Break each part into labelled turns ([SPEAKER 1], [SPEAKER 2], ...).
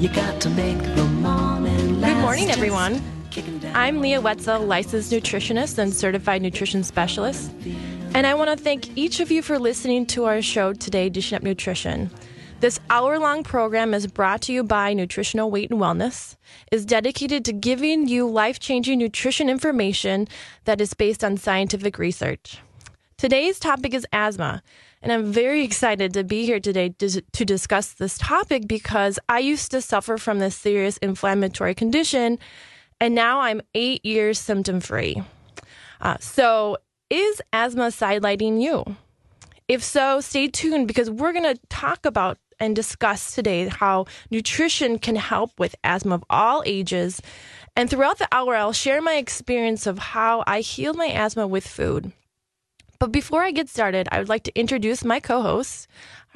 [SPEAKER 1] Good morning, everyone. I'm Leah Wetzel, licensed nutritionist and certified nutrition specialist. And I want to thank each of you for listening to our show today, Dishing Up Nutrition. This hour long program is brought to you by Nutritional Weight and Wellness, is dedicated to giving you life changing nutrition information that is based on scientific research. Today's topic is asthma, and I'm very excited to be here today to, to discuss this topic because I used to suffer from this serious inflammatory condition, and now I'm eight years symptom free. Uh, so, is asthma sidelighting you? If so, stay tuned because we're going to talk about and discuss today how nutrition can help with asthma of all ages. And throughout the hour, I'll share my experience of how I healed my asthma with food. But before I get started, I would like to introduce my co host,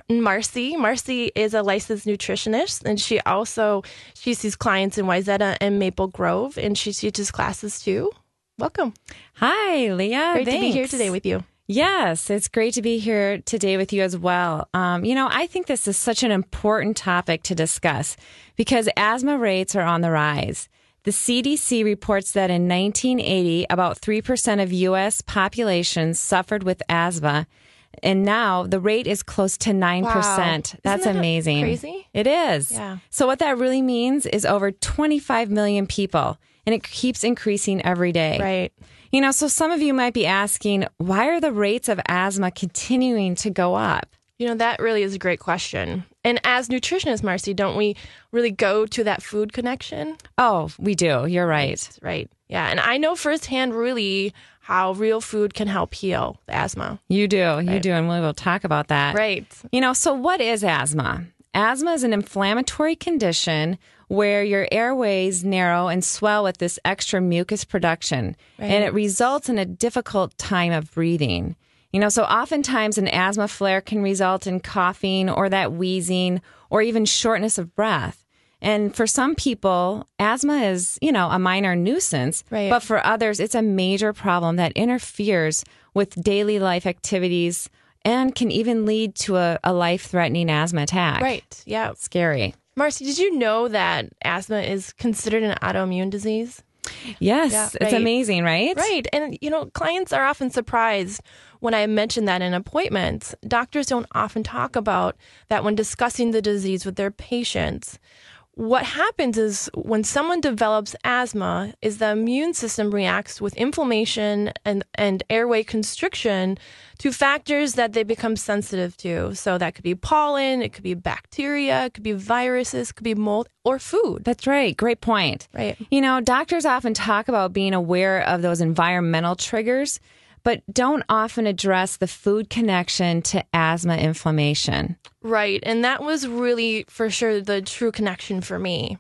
[SPEAKER 1] Marcy. Marcy is a licensed nutritionist, and she also she sees clients in Wayzata and Maple Grove, and she teaches classes too. Welcome.
[SPEAKER 2] Hi, Leah.
[SPEAKER 1] Great
[SPEAKER 2] Thanks.
[SPEAKER 1] to be here today with you.
[SPEAKER 2] Yes, it's great to be here today with you as well. Um, you know, I think this is such an important topic to discuss because asthma rates are on the rise. The CDC reports that in 1980, about 3% of U.S. populations suffered with asthma. And now the rate is close to 9%.
[SPEAKER 1] Wow.
[SPEAKER 2] That's
[SPEAKER 1] Isn't that
[SPEAKER 2] amazing.
[SPEAKER 1] crazy?
[SPEAKER 2] It is.
[SPEAKER 1] Yeah.
[SPEAKER 2] So, what that really means is over 25 million people, and it keeps increasing every day.
[SPEAKER 1] Right.
[SPEAKER 2] You know, so some of you might be asking, why are the rates of asthma continuing to go up?
[SPEAKER 1] You know, that really is a great question. And as nutritionists, Marcy, don't we really go to that food connection?
[SPEAKER 2] Oh, we do. You're right.
[SPEAKER 1] Right. Yeah. And I know firsthand really how real food can help heal the asthma.
[SPEAKER 2] You do. You do. And we will talk about that.
[SPEAKER 1] Right.
[SPEAKER 2] You know, so what is asthma? Asthma is an inflammatory condition where your airways narrow and swell with this extra mucus production, and it results in a difficult time of breathing. You know, so oftentimes an asthma flare can result in coughing or that wheezing or even shortness of breath. And for some people, asthma is, you know, a minor nuisance,
[SPEAKER 1] Right.
[SPEAKER 2] but for others, it's a major problem that interferes with daily life activities and can even lead to a, a life threatening asthma attack.
[SPEAKER 1] Right. Yeah.
[SPEAKER 2] Scary.
[SPEAKER 1] Marcy, did you know that asthma is considered an autoimmune disease?
[SPEAKER 2] Yes,
[SPEAKER 1] Yeah,
[SPEAKER 2] it's
[SPEAKER 1] right.
[SPEAKER 2] amazing, right?
[SPEAKER 1] Right. And, you know, clients are often surprised when I mention that in appointments. Doctors don't often talk about that when discussing the disease with their patients. What happens is when someone develops asthma is the immune system reacts with inflammation and, and airway constriction to factors that they become sensitive to. So that could be pollen, it could be bacteria, it could be viruses, it could be mold or food.
[SPEAKER 2] That's right. Great point.
[SPEAKER 1] Right.
[SPEAKER 2] You know, doctors often talk about being aware of those environmental triggers, but don't often address the food connection to asthma inflammation.
[SPEAKER 1] Right. And that was really for sure the true connection for me.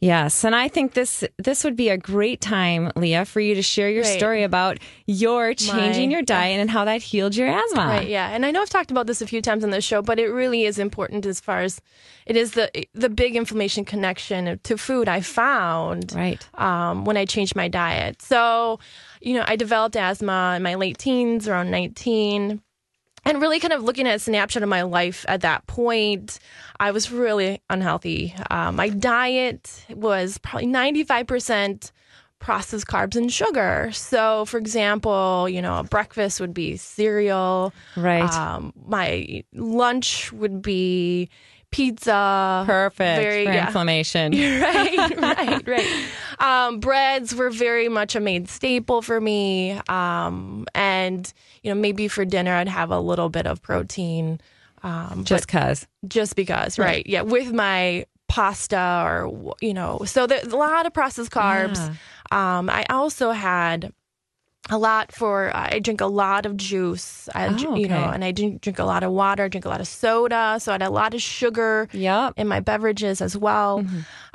[SPEAKER 2] Yes, and I think this this would be a great time, Leah, for you to share your
[SPEAKER 1] Right.
[SPEAKER 2] story about your changing
[SPEAKER 1] My-
[SPEAKER 2] your diet and how that healed your asthma.
[SPEAKER 1] Right. Yeah. And I know I've talked about this a few times on the show, but it really is important as far as it is the the big inflammation connection to food I found
[SPEAKER 2] Right.
[SPEAKER 1] um, when I changed my diet. So, you know, I developed asthma in my late teens, around 19. And really kind of looking at a snapshot of my life at that point, I was really unhealthy. Uh, my diet was probably 95% processed carbs and sugar. So, for example, you know, breakfast would be cereal.
[SPEAKER 2] Right.
[SPEAKER 1] Um, my lunch would be pizza.
[SPEAKER 2] Perfect
[SPEAKER 1] Very,
[SPEAKER 2] for
[SPEAKER 1] yeah.
[SPEAKER 2] inflammation.
[SPEAKER 1] right, right, right. Um, breads were very much a made staple for me. Um, and, you know, maybe for dinner I'd have a little bit of protein. Um,
[SPEAKER 2] Just cause.
[SPEAKER 1] just because, right. Yeah, with my pasta or you know, so there's a lot of processed carbs. Um, I also had a lot for I drink a lot of juice. I,
[SPEAKER 2] Oh,
[SPEAKER 1] you know, and I drink, drink a lot of water. I drink a lot of soda. So I had a lot of sugar
[SPEAKER 2] Yep.
[SPEAKER 1] in my beverages as well.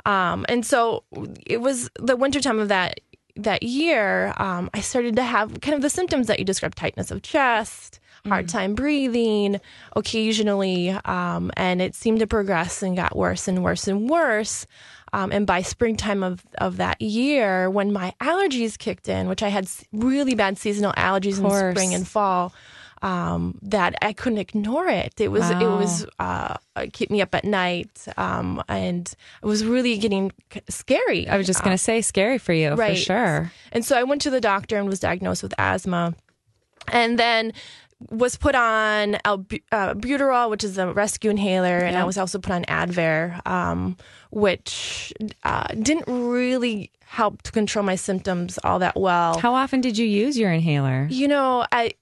[SPEAKER 1] Um, and so it was the wintertime of that that year. Um, I started to have kind of the symptoms that you described: tightness of chest, hard time breathing, occasionally, um, and it seemed to progress and got worse and worse and worse. Um, and by springtime of, of that year, when my allergies kicked in, which I had really bad seasonal allergies in spring and fall, um, that I couldn't ignore it. It was
[SPEAKER 2] Wow.
[SPEAKER 1] it was uh, keep me up at night, um, and it was really getting scary.
[SPEAKER 2] I was just going to say scary for you for sure.
[SPEAKER 1] And so I went to the doctor and was diagnosed with asthma. And then was put on albu- uh, which is a rescue inhaler, and I was also put on Advair, um, which uh, didn't really help to control my symptoms all that well.
[SPEAKER 2] How often did you use your inhaler?
[SPEAKER 1] You know, I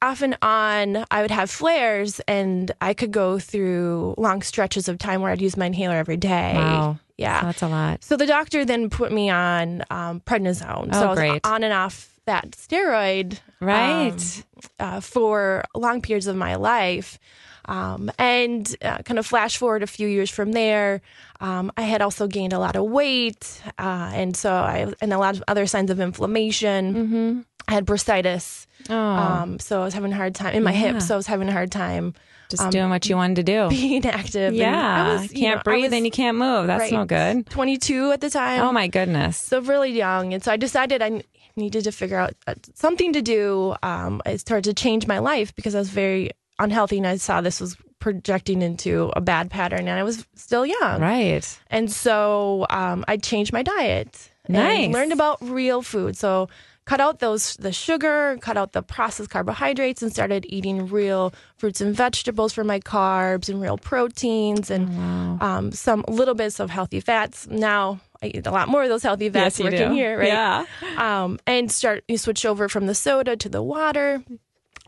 [SPEAKER 1] off and on I would have flares, and I could go through long stretches of time where I'd use my inhaler every day.
[SPEAKER 2] Wow.
[SPEAKER 1] Yeah,
[SPEAKER 2] So that's a lot.
[SPEAKER 1] so the doctor then put me on um, prednisone. so
[SPEAKER 2] Oh,
[SPEAKER 1] I was
[SPEAKER 2] great.
[SPEAKER 1] on and off that steroid
[SPEAKER 2] Right.
[SPEAKER 1] uh, for long periods of my life. Um, and uh, kind of flash forward a few years from there, um, I had also gained a lot of weight, uh, and so I and a lot of other signs of inflammation.
[SPEAKER 2] mm-hmm.
[SPEAKER 1] I had bursitis,
[SPEAKER 2] Oh,
[SPEAKER 1] um, so I was having a hard time in my
[SPEAKER 2] Yeah.
[SPEAKER 1] hips. So I was having a hard time
[SPEAKER 2] just doing what you wanted to do.
[SPEAKER 1] being active. and
[SPEAKER 2] Yeah.
[SPEAKER 1] I was, you
[SPEAKER 2] can't
[SPEAKER 1] know,
[SPEAKER 2] breathe
[SPEAKER 1] was-
[SPEAKER 2] and you can't move. That's
[SPEAKER 1] right,
[SPEAKER 2] no good.
[SPEAKER 1] 22 at the time.
[SPEAKER 2] Oh my goodness.
[SPEAKER 1] so really young and so i decided i needed to figure out uh, something to do um, i started to change my life because i was very unhealthy and i saw this was projecting into a bad pattern and i was still young
[SPEAKER 2] Right.
[SPEAKER 1] and so um, i changed my diet
[SPEAKER 2] Nice.
[SPEAKER 1] and learned about real food so cut out those the sugar cut out the processed carbohydrates and started eating real fruits and vegetables for my carbs and real proteins and
[SPEAKER 2] Oh,
[SPEAKER 1] um, some little bits of healthy fats. Now I eat a lot more of those healthy fats
[SPEAKER 2] you
[SPEAKER 1] working
[SPEAKER 2] do.
[SPEAKER 1] here, right?
[SPEAKER 2] Yeah.
[SPEAKER 1] Um, and start you switch over from the soda to the water.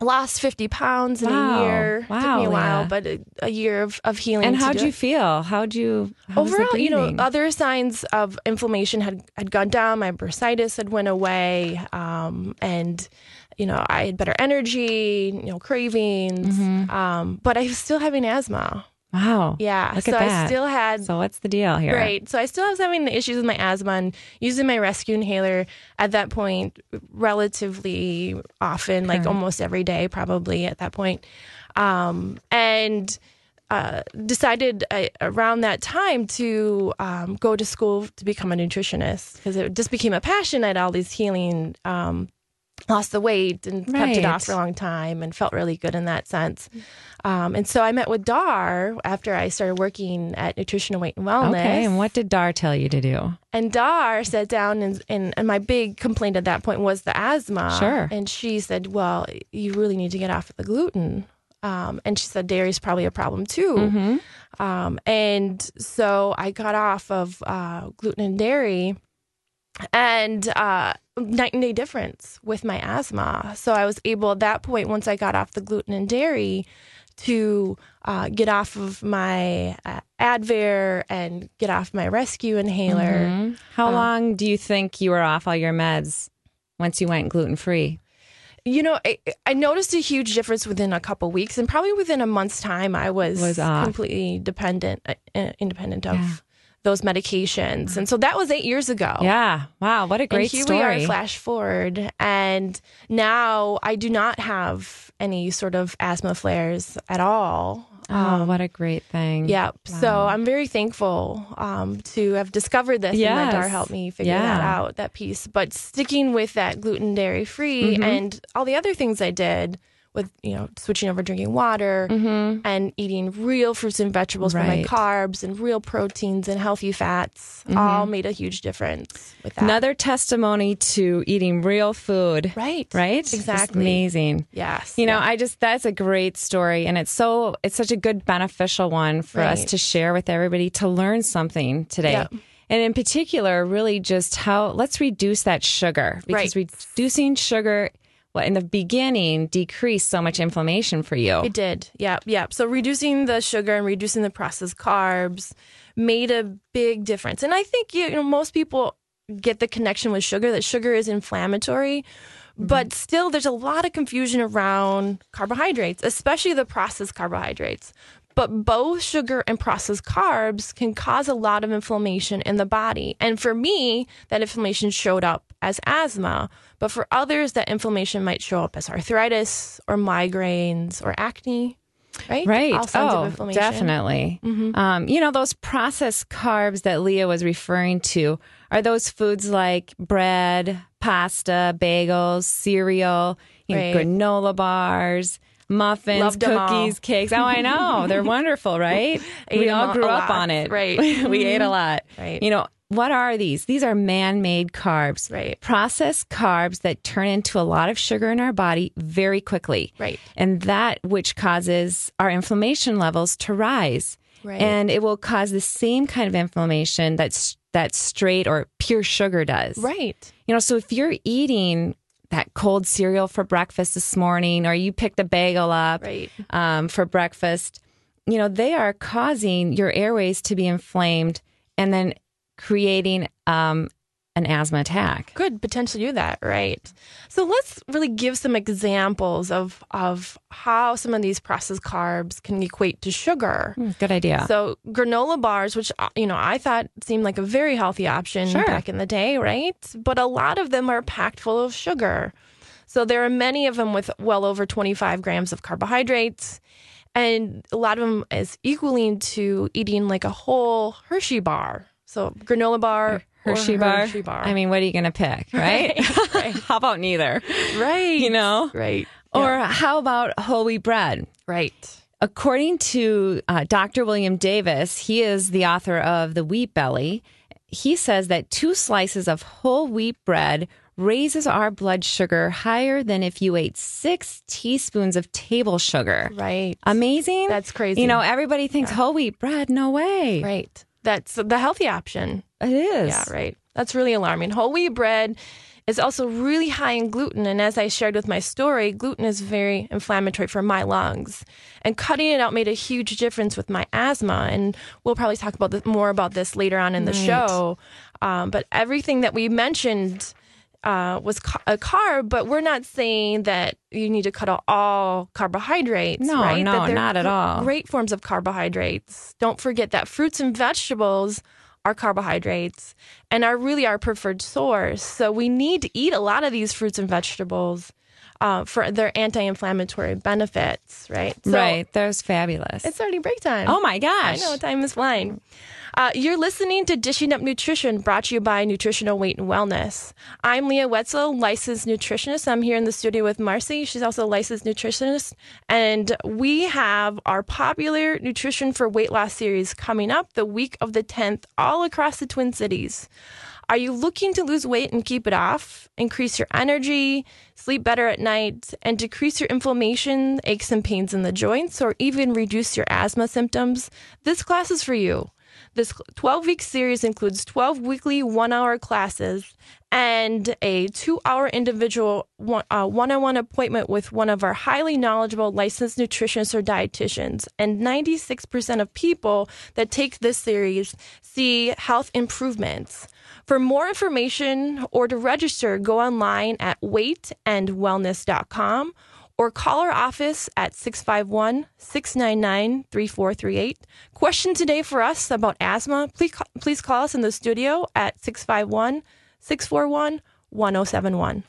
[SPEAKER 1] Lost fifty pounds in
[SPEAKER 2] Wow.
[SPEAKER 1] a year. Took
[SPEAKER 2] Wow,
[SPEAKER 1] me a while,
[SPEAKER 2] Leah.
[SPEAKER 1] but a, a year of, of healing.
[SPEAKER 2] And how'd you
[SPEAKER 1] it.
[SPEAKER 2] feel? How'd you how
[SPEAKER 1] Overall, you know, other signs of inflammation had had gone down. My bursitis had went away, um, and you know, I had better energy. You know, cravings.
[SPEAKER 2] Mm-hmm.
[SPEAKER 1] Um, but I was still having asthma.
[SPEAKER 2] Wow.
[SPEAKER 1] Yeah,
[SPEAKER 2] Look
[SPEAKER 1] so
[SPEAKER 2] at
[SPEAKER 1] I still had
[SPEAKER 2] So what's the deal here?
[SPEAKER 1] Right. So I still was having the issues with my asthma and using my rescue inhaler at that point relatively often, like almost every day, probably at that point. Um, and uh, decided uh, around that time to um, go to school to become a nutritionist because it just became a passion. I had all these healing. Um, lost the weight and kept it off for a long time and felt really good in that sense. Um, and so I met with Dar after I started working at Nutrition and Weight and Wellness.
[SPEAKER 2] Okay. And what did Dar tell you to do?
[SPEAKER 1] And Dar sat down, and, and, and my big complaint at that point was the asthma.
[SPEAKER 2] Sure.
[SPEAKER 1] And she said, Well, you really need to get off of the gluten. Um, and she said, Dairy is probably a problem too.
[SPEAKER 2] Mm-hmm.
[SPEAKER 1] Um, and so I got off of uh, gluten and dairy, and uh, night and day difference with my asthma. So I was able at that point, once I got off the gluten and dairy, to uh, get off of my uh, Advair and get off my rescue inhaler.
[SPEAKER 2] Mhm. How long do you think you were off all your meds once you went gluten free?
[SPEAKER 1] You know, I, I noticed a huge difference within a couple weeks, and probably within a month's time, I was,
[SPEAKER 2] Was
[SPEAKER 1] completely dependent, uh, independent of
[SPEAKER 2] Yeah.
[SPEAKER 1] Those medications. And so that was eight years ago.
[SPEAKER 2] Yeah. Wow. What a great
[SPEAKER 1] and here
[SPEAKER 2] story.
[SPEAKER 1] we are, flash forward, and now I do not have any sort of asthma flares at all.
[SPEAKER 2] oh, what a great thing.
[SPEAKER 1] Yep. So I'm very thankful um, to have discovered this and that Dar helped me figure that out, that piece. But sticking with that gluten dairy free
[SPEAKER 2] Mm-hmm.
[SPEAKER 1] and all the other things I did with, you know, switching over drinking water and eating real fruits and vegetables for my
[SPEAKER 2] Mm-hmm.
[SPEAKER 1] Carbs and real proteins and healthy fats all made a huge difference with that.
[SPEAKER 2] Mm-hmm. Another testimony to eating real food.
[SPEAKER 1] right.
[SPEAKER 2] Right? Just
[SPEAKER 1] Exactly.
[SPEAKER 2] amazing.
[SPEAKER 1] Yes.
[SPEAKER 2] You know,
[SPEAKER 1] Yeah.
[SPEAKER 2] I just that's a great story and it's so it's such a good beneficial one for us to share with everybody to learn something today.
[SPEAKER 1] Yep.
[SPEAKER 2] And in particular, really just how let's reduce that sugar because
[SPEAKER 1] Right.
[SPEAKER 2] reducing sugar well, in the beginning decreased so much inflammation for you.
[SPEAKER 1] It did. Yep. Yep. So reducing the sugar and reducing the processed carbs made a big difference. And I think you know most people get the connection with sugar that sugar is inflammatory. Mm-hmm. But still, there's a lot of confusion around carbohydrates, especially the processed carbohydrates. But both sugar and processed carbs can cause a lot of inflammation in the body. And for me, that inflammation showed up as asthma. But for others, that inflammation might show up as arthritis or migraines or acne. Right?
[SPEAKER 2] Right. Oh,
[SPEAKER 1] of inflammation. Mm-hmm.
[SPEAKER 2] definitely. Um, you know, those processed carbs that Leah was referring to are those foods like bread, pasta, bagels, cereal. you know, granola bars, muffins,
[SPEAKER 1] Loved
[SPEAKER 2] cookies, cakes. Oh, I know. They're wonderful, right? we all grew up
[SPEAKER 1] lot.
[SPEAKER 2] on it.
[SPEAKER 1] Right.
[SPEAKER 2] we ate a lot.
[SPEAKER 1] Right.
[SPEAKER 2] You know, what are these? These are man made carbs.
[SPEAKER 1] Right.
[SPEAKER 2] Processed carbs that turn into a lot of sugar in our body very quickly.
[SPEAKER 1] Right.
[SPEAKER 2] And that which causes our inflammation levels to rise.
[SPEAKER 1] Right.
[SPEAKER 2] And it will cause the same kind of inflammation that's that straight or pure sugar does.
[SPEAKER 1] Right.
[SPEAKER 2] You know, so if you're eating that cold cereal for breakfast this morning, or you picked a bagel up
[SPEAKER 1] Right.
[SPEAKER 2] um, for breakfast, you know, they are causing your airways to be inflamed and then creating um, an asthma attack.
[SPEAKER 1] Could potentially do that, right? So let's really give some examples of of how some of these processed carbs can equate to sugar.
[SPEAKER 2] Hmm, Good idea.
[SPEAKER 1] So granola bars, which uh, you know I thought seemed like a very healthy option
[SPEAKER 2] Sure.
[SPEAKER 1] back in the day, right? But a lot of them are packed full of sugar. So there are many of them with well over 25 grams of carbohydrates, and a lot of them is equaling to eating like a whole Hershey bar. So granola bar, or
[SPEAKER 2] Hershey bar.
[SPEAKER 1] Hershey bar.
[SPEAKER 2] I mean, what are you going to pick, right?
[SPEAKER 1] right.
[SPEAKER 2] How about neither?
[SPEAKER 1] right?
[SPEAKER 2] You know?
[SPEAKER 1] right?
[SPEAKER 2] Or how about whole wheat bread?
[SPEAKER 1] right.
[SPEAKER 2] According to uh, Dr. William Davis, he is the author of The Wheat Belly. He says that two slices of whole wheat bread raises our blood sugar higher than if you ate six teaspoons of table sugar.
[SPEAKER 1] Right.
[SPEAKER 2] Amazing.
[SPEAKER 1] That's crazy.
[SPEAKER 2] You know, everybody thinks whole wheat bread. No way.
[SPEAKER 1] Right. That's the healthy option.
[SPEAKER 2] It is.
[SPEAKER 1] Yeah, right. That's really alarming. Whole wheat bread is also really high in gluten. And as I shared with my story, gluten is very inflammatory for my lungs. And cutting it out made a huge difference with my asthma. And we'll probably talk about this, more about this later on in the show. Um, but everything that we mentioned uh, was ca- a carb, but we're not saying that you need to cut out all carbohydrates.
[SPEAKER 2] No,
[SPEAKER 1] right?
[SPEAKER 2] no,
[SPEAKER 1] That they're
[SPEAKER 2] not at all.
[SPEAKER 1] Great forms of carbohydrates. Don't forget that fruits and vegetables are carbohydrates and are really our preferred source. So we need to eat a lot of these fruits and vegetables uh, for their anti-inflammatory benefits. Right. So
[SPEAKER 2] right. That's fabulous.
[SPEAKER 1] It's already break time.
[SPEAKER 2] oh my gosh!
[SPEAKER 1] I know time is flying. Uh, you're listening to Dishing Up Nutrition, brought to you by Nutritional Weight and Wellness. I'm Leah Wetzel, licensed nutritionist. I'm here in the studio with Marcy. She's also a licensed nutritionist. And we have our popular Nutrition for Weight Loss series coming up the week of the 10th, all across the Twin Cities. Are you looking to lose weight and keep it off, increase your energy, sleep better at night, and decrease your inflammation, aches and pains in the joints, or even reduce your asthma symptoms? This class is for you. This 12 week series includes 12 weekly one hour classes and a two hour individual one uh, on one appointment with one of our highly knowledgeable licensed nutritionists or dietitians. And 96% of people that take this series see health improvements. For more information or to register, go online at weightandwellness.com or call our office at 651 699 3438. Question today for us about asthma, please, please call us in the studio at 651 641 1071.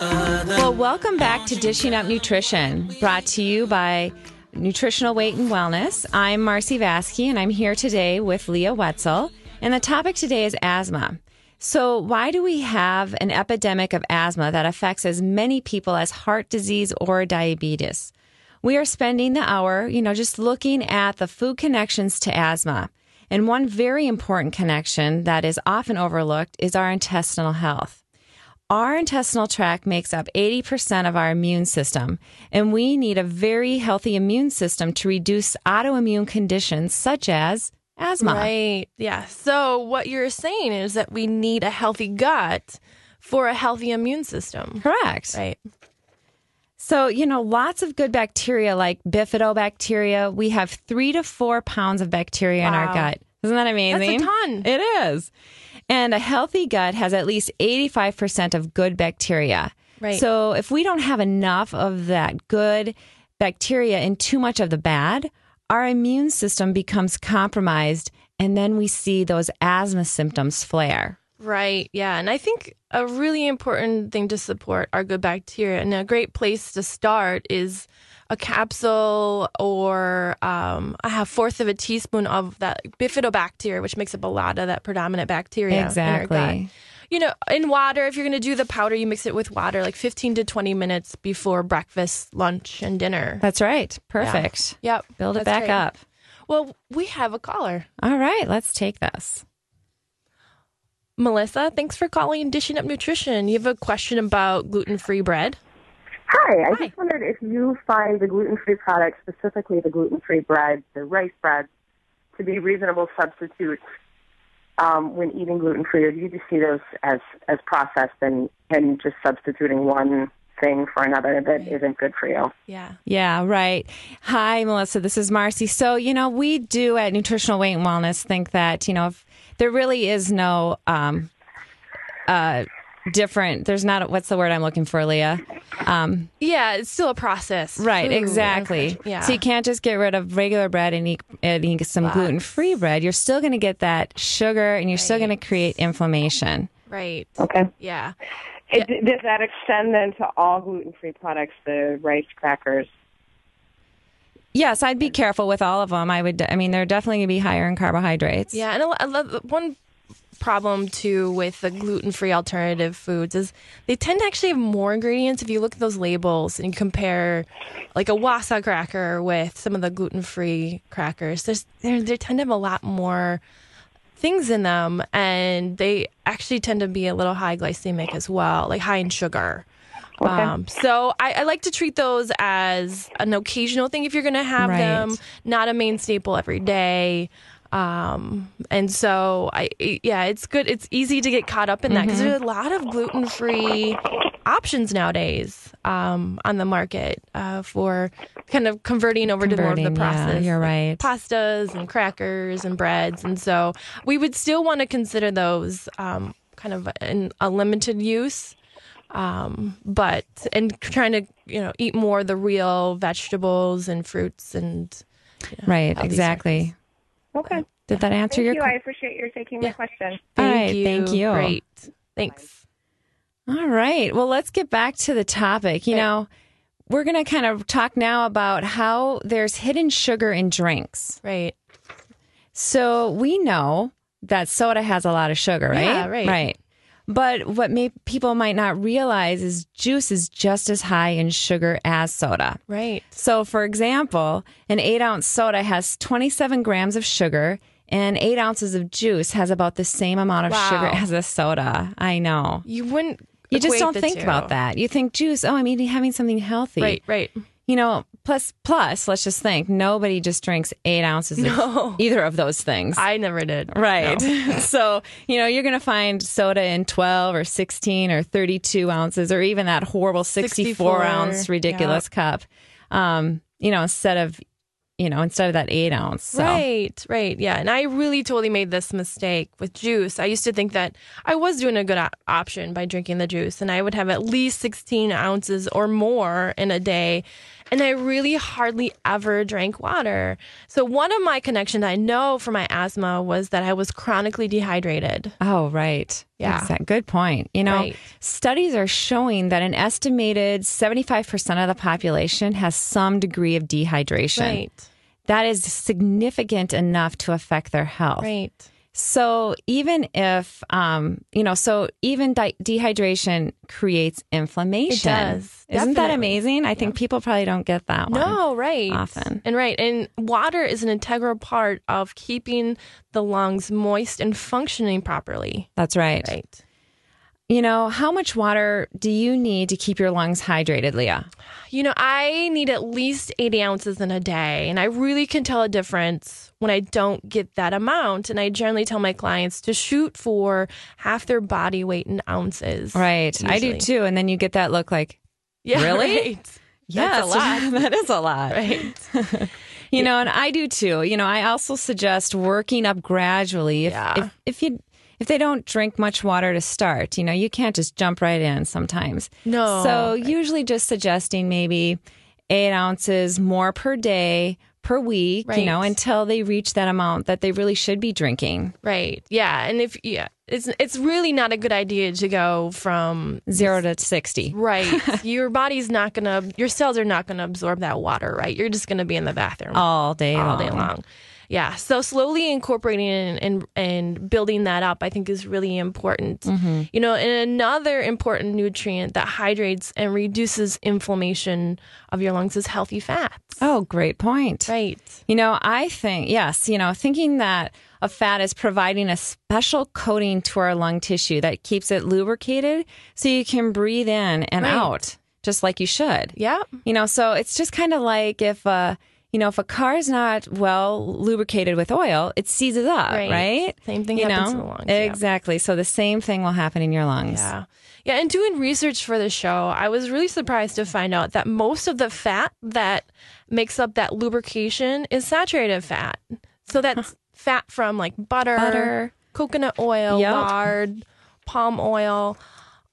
[SPEAKER 2] Well, welcome back to Dishing Up Nutrition, brought to you by Nutritional Weight and Wellness. I'm Marcy Vaske, and I'm here today with Leah Wetzel. And the topic today is asthma. So, why do we have an epidemic of asthma that affects as many people as heart disease or diabetes? We are spending the hour, you know, just looking at the food connections to asthma. And one very important connection that is often overlooked is our intestinal health. Our intestinal tract makes up 80% of our immune system, and we need a very healthy immune system to reduce autoimmune conditions such as asthma.
[SPEAKER 1] Right. Yeah. So, what you're saying is that we need a healthy gut for a healthy immune system.
[SPEAKER 2] Correct.
[SPEAKER 1] Right.
[SPEAKER 2] So, you know, lots of good bacteria like bifidobacteria. We have three to four pounds of bacteria in our gut. Isn't that amazing?
[SPEAKER 1] That's a ton.
[SPEAKER 2] It is. And a healthy gut has at least 85% of good bacteria.
[SPEAKER 1] Right.
[SPEAKER 2] So, if we don't have enough of that good bacteria and too much of the bad, our immune system becomes compromised. And then we see those asthma symptoms flare.
[SPEAKER 1] Right. Yeah. And I think a really important thing to support are good bacteria. And a great place to start is a capsule or um, a fourth of a teaspoon of that bifidobacteria, which makes up a lot of that predominant bacteria. in our gut.
[SPEAKER 2] Exactly.
[SPEAKER 1] You know, in water, if you're going to do the powder, you mix it with water like 15 to 20 minutes before breakfast, lunch, and dinner.
[SPEAKER 2] That's right. Perfect.
[SPEAKER 1] Yep.
[SPEAKER 2] Build it
[SPEAKER 1] that's
[SPEAKER 2] back
[SPEAKER 1] great.
[SPEAKER 2] up.
[SPEAKER 1] Well, we have a caller.
[SPEAKER 2] All right, let's take this.
[SPEAKER 1] Melissa, thanks for calling Dishing Up Nutrition. You have a question about gluten free bread?
[SPEAKER 3] Hi, I
[SPEAKER 1] Hi.
[SPEAKER 3] just wondered if you find the gluten-free products, specifically the gluten-free bread, the rice bread, to be reasonable substitutes um, when eating gluten-free, or do you just see those as as processed and and just substituting one thing for another that isn't good for you?
[SPEAKER 1] Yeah.
[SPEAKER 2] Yeah, right. Hi, Melissa. This is Marcy. So, you know, we do at Nutritional Weight and Wellness think that, you know, if there really is no um, uh, different, there's not, what's the word I'm looking for, Leah? Um,
[SPEAKER 1] Yeah, it's still a process.
[SPEAKER 2] right,
[SPEAKER 1] Food.
[SPEAKER 2] exactly.
[SPEAKER 1] Yeah.
[SPEAKER 2] So you can't just get rid of regular bread and eat, and eat some gluten free bread. You're still going to get that sugar and you're still going to create inflammation.
[SPEAKER 1] right.
[SPEAKER 3] Okay.
[SPEAKER 1] Yeah.
[SPEAKER 3] It, Does that extend then to all gluten-free products, the rice crackers?
[SPEAKER 2] Yes, I'd be careful with all of them. I would, I mean, they're definitely going to be higher in carbohydrates.
[SPEAKER 1] Yeah, and a lo- a one problem too with the gluten-free alternative foods is they tend to actually have more ingredients. If you look at those labels and compare, like a Wasa cracker with some of the gluten-free crackers, there's they they tend to have a lot more things in them, and they actually tend to be a little high glycemic as well, like high in sugar. Um, so I, I like to treat those as an occasional thing if you're going to have
[SPEAKER 2] Right.
[SPEAKER 1] them, not a main staple every day. Um, and so I, yeah, it's good. It's easy to get caught up in that because
[SPEAKER 2] Mm-hmm.
[SPEAKER 1] there's a lot of gluten free options nowadays um, on the market uh, for kind of converting over to more of the
[SPEAKER 2] Converting, yeah,
[SPEAKER 1] process.
[SPEAKER 2] you're
[SPEAKER 1] like
[SPEAKER 2] right.
[SPEAKER 1] Pastas and crackers and breads, and so we would still want to consider those um, kind of in a limited use um, but and trying to you know eat more of the real vegetables and fruits and
[SPEAKER 2] Right,
[SPEAKER 1] healthy
[SPEAKER 2] exactly.
[SPEAKER 3] Okay.
[SPEAKER 2] Did that answer
[SPEAKER 3] Thank
[SPEAKER 2] your
[SPEAKER 3] you.
[SPEAKER 2] question?
[SPEAKER 3] I appreciate your taking my question.
[SPEAKER 2] All
[SPEAKER 1] thank
[SPEAKER 2] right,
[SPEAKER 1] you.
[SPEAKER 2] thank you.
[SPEAKER 1] Great, thanks.
[SPEAKER 2] All right. Well, let's get back to the topic. You
[SPEAKER 1] Okay.
[SPEAKER 2] know, we're going to kind of talk now about how there's hidden sugar in drinks.
[SPEAKER 1] Right,
[SPEAKER 2] So we know that soda has a lot of sugar, right?
[SPEAKER 1] Yeah, right.
[SPEAKER 2] Right. But what may, people might not realize is juice is just as high in sugar as soda.
[SPEAKER 1] right,
[SPEAKER 2] So, for example, an eight ounce soda has 27 grams of sugar, and eight ounces of juice has about the same amount of
[SPEAKER 1] Wow.
[SPEAKER 2] sugar as a soda. I know.
[SPEAKER 1] you wouldn't.
[SPEAKER 2] You just don't think
[SPEAKER 1] two.
[SPEAKER 2] about that. You think juice, oh, I'm eating having something healthy.
[SPEAKER 1] Right, right.
[SPEAKER 2] You know, plus plus, let's just think nobody just drinks eight ounces
[SPEAKER 1] No.
[SPEAKER 2] of either of those things.
[SPEAKER 1] I never did.
[SPEAKER 2] Right.
[SPEAKER 1] No.
[SPEAKER 2] so, you know, you're going to find soda in 12 or 16 or 32 ounces or even that horrible 64,
[SPEAKER 1] 64,
[SPEAKER 2] ounce ridiculous cup. Um, you know, instead of, you know, instead of that eight ounce. So.
[SPEAKER 1] Right, right, yeah. And I really totally made this mistake with juice. I used to think that I was doing a good op- option by drinking the juice, and I would have at least 16 ounces or more in a day. And I really hardly ever drank water. So, one of my connections I know for my asthma was that I was chronically dehydrated.
[SPEAKER 2] Oh, right.
[SPEAKER 1] Yeah.
[SPEAKER 2] Exact- Good point. You know,
[SPEAKER 1] Right.
[SPEAKER 2] studies are showing that an estimated 75% of the population has some degree of dehydration.
[SPEAKER 1] Right,
[SPEAKER 2] That is significant enough to affect their health.
[SPEAKER 1] right.
[SPEAKER 2] So even if, um, you know, so even di- dehydration creates inflammation.
[SPEAKER 1] It does,
[SPEAKER 2] Isn't that amazing? I think people probably don't get that one.
[SPEAKER 1] No, right.
[SPEAKER 2] often.
[SPEAKER 1] And right. And water is an integral part of keeping the lungs moist and functioning properly.
[SPEAKER 2] That's right.
[SPEAKER 1] Right.
[SPEAKER 2] You know, how much water do you need to keep your lungs hydrated, Leah?
[SPEAKER 1] You know, I need at least 80 ounces in a day, and I really can tell a difference when I don't get that amount. And I generally tell my clients to shoot for half their body weight in ounces.
[SPEAKER 2] Right. I do too. And then you get that look like,
[SPEAKER 1] Yeah,
[SPEAKER 2] Really?
[SPEAKER 1] right. That's a lot.
[SPEAKER 2] that is a lot.
[SPEAKER 1] Right.
[SPEAKER 2] You know, and I do too. You know, I also suggest working up gradually. If,
[SPEAKER 1] Yeah.
[SPEAKER 2] if, if you if they don't drink much water to start, you know, you can't just jump right in sometimes.
[SPEAKER 1] No.
[SPEAKER 2] So usually just suggesting maybe eight ounces more per day, per week,
[SPEAKER 1] Right.
[SPEAKER 2] you know, until they reach that amount that they really should be drinking.
[SPEAKER 1] Right. Yeah. And if yeah, it's it's really not a good idea to go from
[SPEAKER 2] Zero to 60.
[SPEAKER 1] right. your body's not gonna your cells are not gonna absorb that water, right? You're just gonna be in the bathroom
[SPEAKER 2] All day
[SPEAKER 1] all
[SPEAKER 2] long.
[SPEAKER 1] day long. Yeah. So slowly incorporating and and, and building that up, I think, is really important.
[SPEAKER 2] Mm-hmm.
[SPEAKER 1] You know, and another important nutrient that hydrates and reduces inflammation of your lungs is healthy fats.
[SPEAKER 2] Oh, great point.
[SPEAKER 1] Right.
[SPEAKER 2] You know, I think, yes, you know, thinking that a fat is providing a special coating to our lung tissue that keeps it lubricated so you can breathe in and
[SPEAKER 1] Right.
[SPEAKER 2] out just like you should.
[SPEAKER 1] Yeah.
[SPEAKER 2] You know, so it's just kind of like if, uh, you know, if a car is not well lubricated with oil, it seizes up,
[SPEAKER 1] Right.
[SPEAKER 2] right?
[SPEAKER 1] Same thing
[SPEAKER 2] you
[SPEAKER 1] happens
[SPEAKER 2] know?
[SPEAKER 1] in the lungs, yeah.
[SPEAKER 2] Exactly. So the same thing will happen in your lungs.
[SPEAKER 1] Yeah. Yeah. And doing research for the show, I was really surprised to find out that most of the fat that makes up that lubrication is saturated fat. So that's fat from like butter,
[SPEAKER 2] Butter.
[SPEAKER 1] coconut oil,
[SPEAKER 2] Yep.
[SPEAKER 1] lard, palm oil,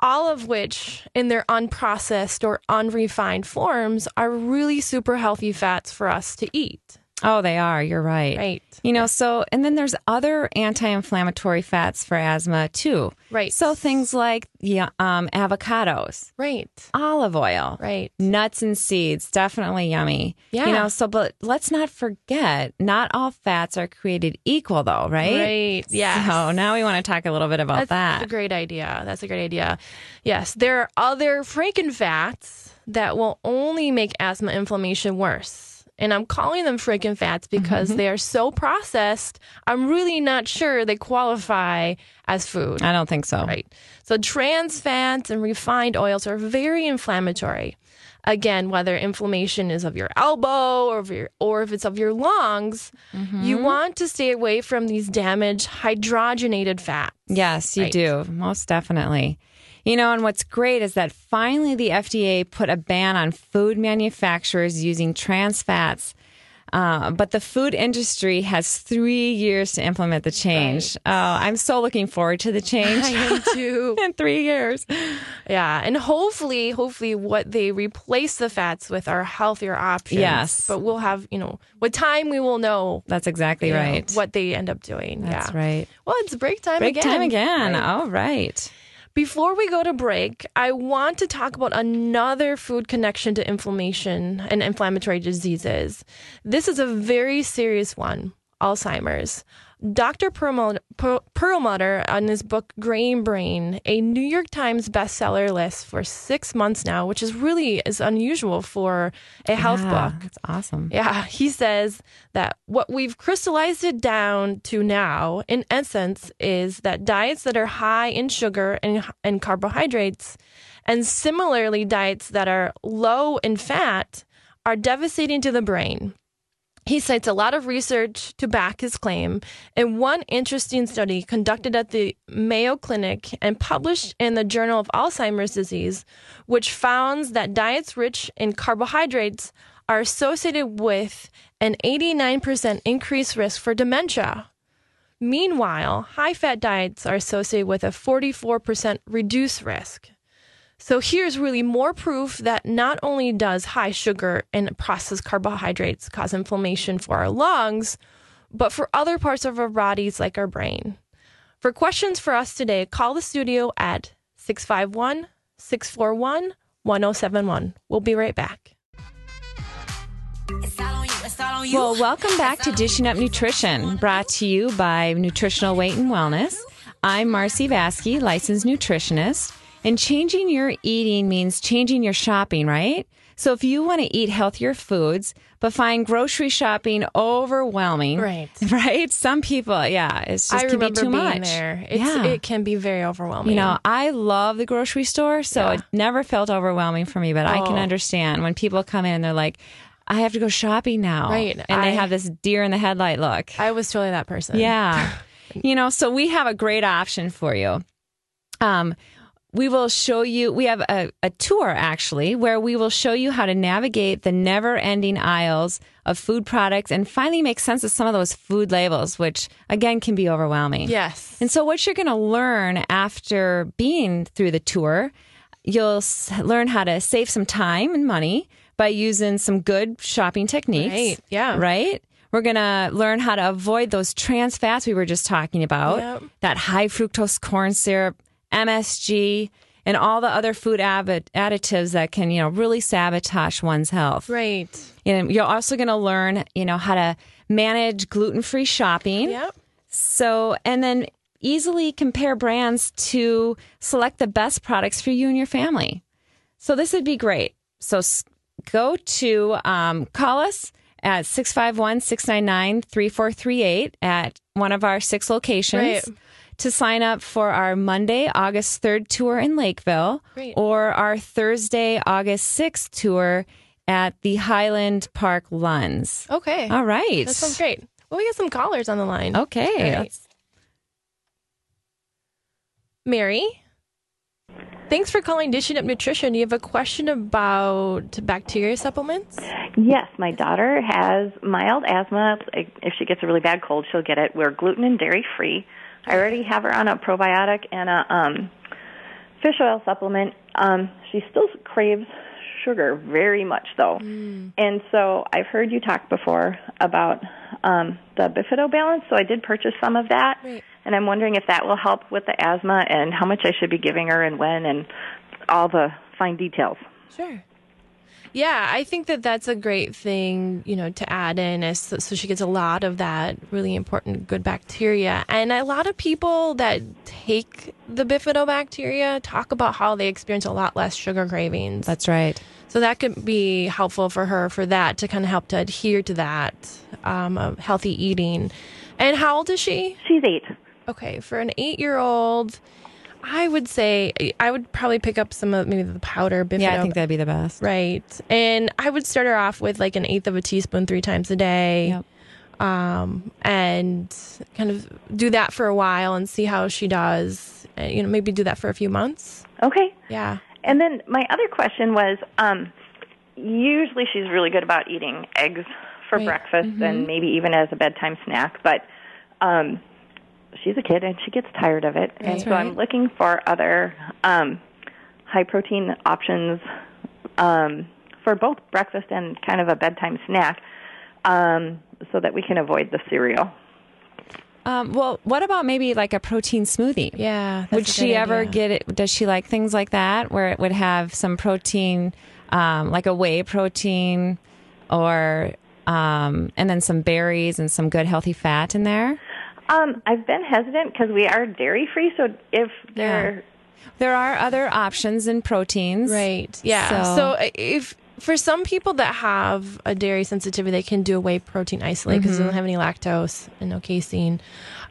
[SPEAKER 1] all of which in their unprocessed or unrefined forms are really super healthy fats for us to eat.
[SPEAKER 2] Oh, they are. You're right.
[SPEAKER 1] Right.
[SPEAKER 2] You know, so, and then there's other anti inflammatory fats for asthma too.
[SPEAKER 1] Right.
[SPEAKER 2] So things like yeah, um, avocados,
[SPEAKER 1] Right.
[SPEAKER 2] olive oil,
[SPEAKER 1] Right.
[SPEAKER 2] nuts and seeds, definitely yummy.
[SPEAKER 1] Yeah.
[SPEAKER 2] You know, so, but let's not forget, not all fats are created equal though, right?
[SPEAKER 1] Right. Yes.
[SPEAKER 2] So now we want to talk a little bit about that.
[SPEAKER 1] That's a great idea. That's a great idea. Yes, there are other franken fats that will only make asthma inflammation worse. And I'm calling them freaking fats because
[SPEAKER 2] Mm-hmm.
[SPEAKER 1] they are so processed, I'm really not sure they qualify as food.
[SPEAKER 2] I don't think so.
[SPEAKER 1] Right. So trans fats and refined oils are very inflammatory. Again, whether inflammation is of your elbow or your, or if it's of your lungs, you want to stay away from these damaged hydrogenated fats.
[SPEAKER 2] Yes, you
[SPEAKER 1] Right.
[SPEAKER 2] do. Most definitely. You know, and what's great is that finally the FDA put a ban on food manufacturers using trans fats. Uh, but the food industry has three years to implement the change. Oh, I'm so looking forward to the change
[SPEAKER 1] I am too.
[SPEAKER 2] in three years.
[SPEAKER 1] Yeah, and hopefully, hopefully, what they replace the fats with are healthier options.
[SPEAKER 2] Yes.
[SPEAKER 1] but we'll have you know, with time we will know.
[SPEAKER 2] That's exactly
[SPEAKER 1] you know,
[SPEAKER 2] right.
[SPEAKER 1] what they end up doing.
[SPEAKER 2] That's
[SPEAKER 1] yeah.
[SPEAKER 2] right.
[SPEAKER 1] Well, it's break time
[SPEAKER 2] Break
[SPEAKER 1] again.
[SPEAKER 2] time again.
[SPEAKER 1] right?
[SPEAKER 2] All right.
[SPEAKER 1] Before we go to break, I want to talk about another food connection to inflammation and inflammatory diseases. This is a very serious one Alzheimer's. Dr. Perlmutter, Perlmutter, on his book Grain Brain, a New York Times bestseller list for six months now, which is really is unusual for a health
[SPEAKER 2] Yeah,
[SPEAKER 1] book.
[SPEAKER 2] That's awesome.
[SPEAKER 1] Yeah, he says that what we've crystallized it down to now, in essence, is that diets that are high in sugar and, and carbohydrates, and similarly, diets that are low in fat, are devastating to the brain. He cites a lot of research to back his claim, and one interesting study conducted at the Mayo Clinic and published in the Journal of Alzheimer's Disease, which found that diets rich in carbohydrates are associated with an 89% increased risk for dementia. Meanwhile, high fat diets are associated with a 44% reduced risk. So here's really more proof that not only does high sugar and processed carbohydrates cause inflammation for our lungs, but for other parts of our bodies like our brain. For questions for us today, call the studio at 651 641 1071. We'll be right back.
[SPEAKER 2] Well, welcome back to Dishing Up Nutrition, brought to you by Nutritional Weight and Wellness. I'm Marcy Vaske, licensed nutritionist, and changing your eating means changing your shopping, right? So if you want to eat healthier foods, but find grocery shopping overwhelming,
[SPEAKER 1] Right.
[SPEAKER 2] Right? Some people, yeah, it's just
[SPEAKER 1] I
[SPEAKER 2] can be
[SPEAKER 1] remember
[SPEAKER 2] too
[SPEAKER 1] being
[SPEAKER 2] much.
[SPEAKER 1] there. It's,
[SPEAKER 2] yeah.
[SPEAKER 1] It can be very overwhelming.
[SPEAKER 2] You know, I love the grocery store, so
[SPEAKER 1] Yeah.
[SPEAKER 2] it never felt overwhelming for me, but I can
[SPEAKER 1] Oh.
[SPEAKER 2] understand when people come in and they're like, I have to go shopping now.
[SPEAKER 1] Right.
[SPEAKER 2] And
[SPEAKER 1] I-
[SPEAKER 2] they have this deer in the headlight look.
[SPEAKER 1] I was totally that person.
[SPEAKER 2] Yeah. you know, so we have a great option for you. Um, we will show you, we have a, a tour actually, where we will show you how to navigate the never ending aisles of food products and finally make sense of some of those food labels, which again can be overwhelming.
[SPEAKER 1] Yes.
[SPEAKER 2] And so, what you're going to learn after being through the tour, you'll s- learn how to save some time and money by using some good shopping techniques.
[SPEAKER 1] Right, yeah.
[SPEAKER 2] Right? We're going to learn how to avoid those trans fats we were just talking about,
[SPEAKER 1] Yep.
[SPEAKER 2] that high fructose corn syrup, MSG, and all the other food addit- additives that can, you know, really sabotage one's health.
[SPEAKER 1] Right.
[SPEAKER 2] And you're also going to learn, you know, how to manage gluten-free shopping.
[SPEAKER 1] Yep.
[SPEAKER 2] So, and then easily compare brands to select the best products for you and your family. So, this would be great. So, go to um, call us at 651 699 3438 at one of our six locations
[SPEAKER 1] Right.
[SPEAKER 2] To sign up for our Monday, August 3rd tour in Lakeville
[SPEAKER 1] Great.
[SPEAKER 2] or our Thursday, August 6th tour at the Highland Park Lunds.
[SPEAKER 1] Okay.
[SPEAKER 2] All right.
[SPEAKER 1] That sounds great. Well, we got some callers on the line.
[SPEAKER 2] Okay.
[SPEAKER 1] All right. Mary, thanks for calling Dishing Up Nutrition. You have a question about bacteria supplements?
[SPEAKER 4] Yes, my daughter has mild asthma. If she gets a really bad cold, she'll get it. We're gluten and dairy free. I already have her on a probiotic and a um, fish oil supplement. Um, she still craves sugar very much, though. And so I've heard you talk before about um, the Bifido balance. So I did purchase some of that,
[SPEAKER 1] Right.
[SPEAKER 4] and I'm wondering if that will help with the asthma and how much I should be giving her and when and all the fine details.
[SPEAKER 1] Sure. Yeah, I think that that's a great thing, you know, to add in, is so, so she gets a lot of that really important good bacteria. And a lot of people that take the bifidobacteria talk about how they experience a lot less sugar cravings.
[SPEAKER 2] That's right.
[SPEAKER 1] So that could be helpful for her for that to kind of help to adhere to that um, of healthy eating. And how old is she?
[SPEAKER 4] She's eight.
[SPEAKER 1] Okay, for an eight-year-old, I would say I would probably pick up some of maybe the powder bifido.
[SPEAKER 2] Yeah, I think that'd be the best.
[SPEAKER 1] Right. And I would start her off with like an eighth of a teaspoon three times a day.
[SPEAKER 2] Yep.
[SPEAKER 1] Um, and kind of do that for a while and see how she does. And, you know, maybe do that for a few months.
[SPEAKER 4] Okay.
[SPEAKER 1] Yeah.
[SPEAKER 4] And then my other question was um, usually she's really good about eating eggs for
[SPEAKER 1] Right.
[SPEAKER 4] breakfast and maybe even as a bedtime snack, but um, she's a kid and she gets tired of it. And so I'm looking for other um, high protein options um, for both breakfast and kind of a bedtime snack um, so that we can avoid the cereal.
[SPEAKER 2] Um, well, what about maybe like a protein smoothie?
[SPEAKER 1] Yeah. that's
[SPEAKER 2] would
[SPEAKER 1] a
[SPEAKER 2] she
[SPEAKER 1] good
[SPEAKER 2] ever
[SPEAKER 1] idea.
[SPEAKER 2] get it? Does she like things like that where it would have some protein, um, like a whey protein, or um, and then some berries and some good healthy fat in there?
[SPEAKER 4] Um, I've been hesitant because we are dairy free, so if they're
[SPEAKER 2] There are other options in proteins,
[SPEAKER 1] Right. Yeah.
[SPEAKER 2] So-
[SPEAKER 1] So, uh, if for some people that have a dairy sensitivity, they can do a whey protein isolate because
[SPEAKER 2] Mm-hmm.
[SPEAKER 1] they don't have any lactose and no casein.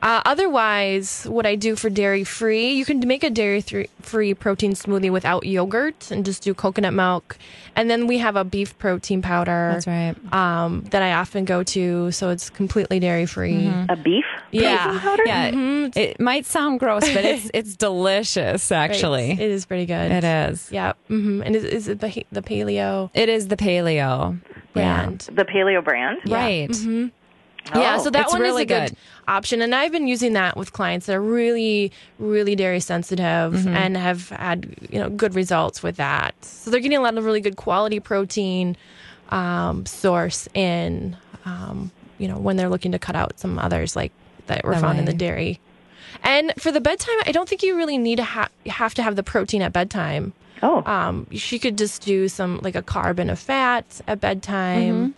[SPEAKER 1] Uh, otherwise, what I do for dairy free, you can make a dairy thr- free protein smoothie without yogurt and just do coconut milk. And then we have a beef protein powder.
[SPEAKER 2] That's right.
[SPEAKER 1] Um, that I often go to, so it's completely dairy free.
[SPEAKER 4] a beef
[SPEAKER 1] Yeah.
[SPEAKER 4] protein powder,
[SPEAKER 2] Yeah,
[SPEAKER 1] Mm-hmm.
[SPEAKER 2] it might sound gross, but it's it's delicious. Actually,
[SPEAKER 1] It is pretty good.
[SPEAKER 2] it is.
[SPEAKER 1] Yeah. hmm And is, is it the, the paleo
[SPEAKER 2] It is the paleo
[SPEAKER 1] brand?
[SPEAKER 4] the paleo brand.
[SPEAKER 2] Yeah. Right.
[SPEAKER 1] Yeah,
[SPEAKER 4] Oh,
[SPEAKER 1] so that one
[SPEAKER 2] really
[SPEAKER 1] is a good,
[SPEAKER 2] good.
[SPEAKER 1] option, and I've been using that with clients that are really, really dairy sensitive and have had you know good results with that. So they're getting a lot of really good quality protein um, source in um, you know when they're looking to cut out some others like that were
[SPEAKER 2] The
[SPEAKER 1] found in the dairy. And for the bedtime, I don't think you really need to ha- have to have the protein at bedtime.
[SPEAKER 4] Oh,
[SPEAKER 1] Um, she could just do some like a carb and a fat at bedtime.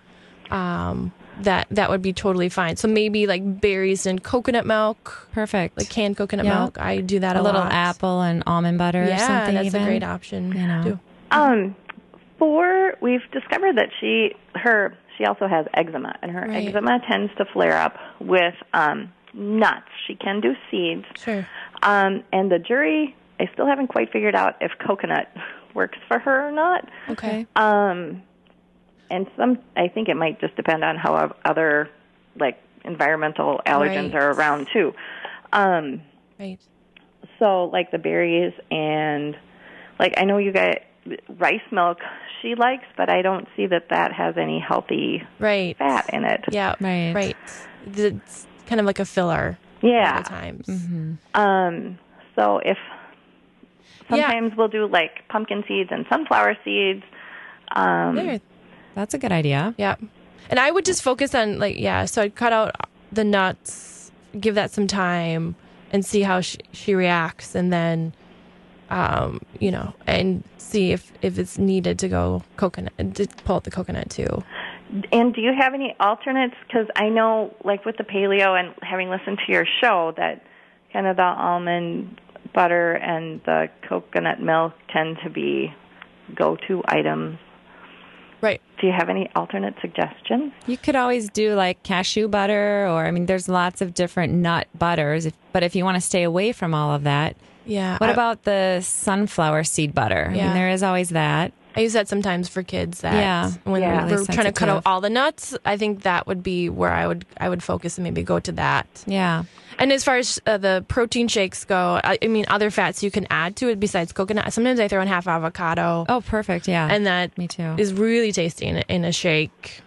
[SPEAKER 1] Um, that that would be totally fine. So maybe like berries and coconut milk,
[SPEAKER 2] Perfect.
[SPEAKER 1] like canned coconut
[SPEAKER 2] Yeah.
[SPEAKER 1] milk. I do that a,
[SPEAKER 2] a little
[SPEAKER 1] lot.
[SPEAKER 2] apple and almond butter or
[SPEAKER 1] Yeah,
[SPEAKER 2] something.
[SPEAKER 1] that's
[SPEAKER 2] even.
[SPEAKER 1] a great option.
[SPEAKER 2] you know.
[SPEAKER 1] too.
[SPEAKER 4] Um, for we've discovered that she her she also has eczema, and her
[SPEAKER 1] Right.
[SPEAKER 4] eczema tends to flare up with um, nuts. She can do seeds,
[SPEAKER 1] Sure.
[SPEAKER 4] um, and the jury. I still haven't quite figured out if coconut works for her or not.
[SPEAKER 1] Okay.
[SPEAKER 4] Um, and some, I think it might just depend on how other like environmental allergens
[SPEAKER 1] Right.
[SPEAKER 4] are around too. Um,
[SPEAKER 1] Right.
[SPEAKER 4] so like the berries and like I know you got rice milk she likes, but I don't see that that has any healthy
[SPEAKER 1] Right.
[SPEAKER 4] fat in it.
[SPEAKER 1] Yeah.
[SPEAKER 2] Right.
[SPEAKER 1] Right. It's kind of like a filler.
[SPEAKER 4] Yeah.
[SPEAKER 1] At times.
[SPEAKER 4] Um, so if
[SPEAKER 1] Yeah.
[SPEAKER 4] sometimes we'll do like pumpkin seeds and sunflower seeds. Um,
[SPEAKER 1] There.
[SPEAKER 2] That's a good idea.
[SPEAKER 1] Yeah. And I would just focus on like yeah, so I'd cut out the nuts, give that some time and see how she, she reacts and then um, you know, and see if if it's needed to go coconut to pull out the coconut too.
[SPEAKER 4] And do you have any alternates? Because I know, like with the paleo, and having listened to your show, that kind of the almond butter and the coconut milk tend to be go-to items.
[SPEAKER 1] Right.
[SPEAKER 4] Do you have any alternate suggestions?
[SPEAKER 2] You could always do like cashew butter, or I mean, there's lots of different nut butters. If, but if you want to stay away from all of that,
[SPEAKER 1] Yeah.
[SPEAKER 2] what
[SPEAKER 1] I,
[SPEAKER 2] about the sunflower seed butter? I
[SPEAKER 1] Yeah.
[SPEAKER 2] mean, there is always that.
[SPEAKER 1] I use that sometimes for kids that
[SPEAKER 2] Yeah.
[SPEAKER 1] when
[SPEAKER 4] Yeah.
[SPEAKER 1] we're
[SPEAKER 2] Really
[SPEAKER 1] trying to cut out all the nuts, I think that would be where I would I would focus and maybe go to that.
[SPEAKER 2] Yeah.
[SPEAKER 1] And as far as uh, the protein shakes go, I, I mean other fats you can add to it besides coconut. Sometimes I throw in half avocado.
[SPEAKER 2] Oh, perfect. Yeah.
[SPEAKER 1] and that
[SPEAKER 2] me too.
[SPEAKER 1] is really tasty in a, in a shake.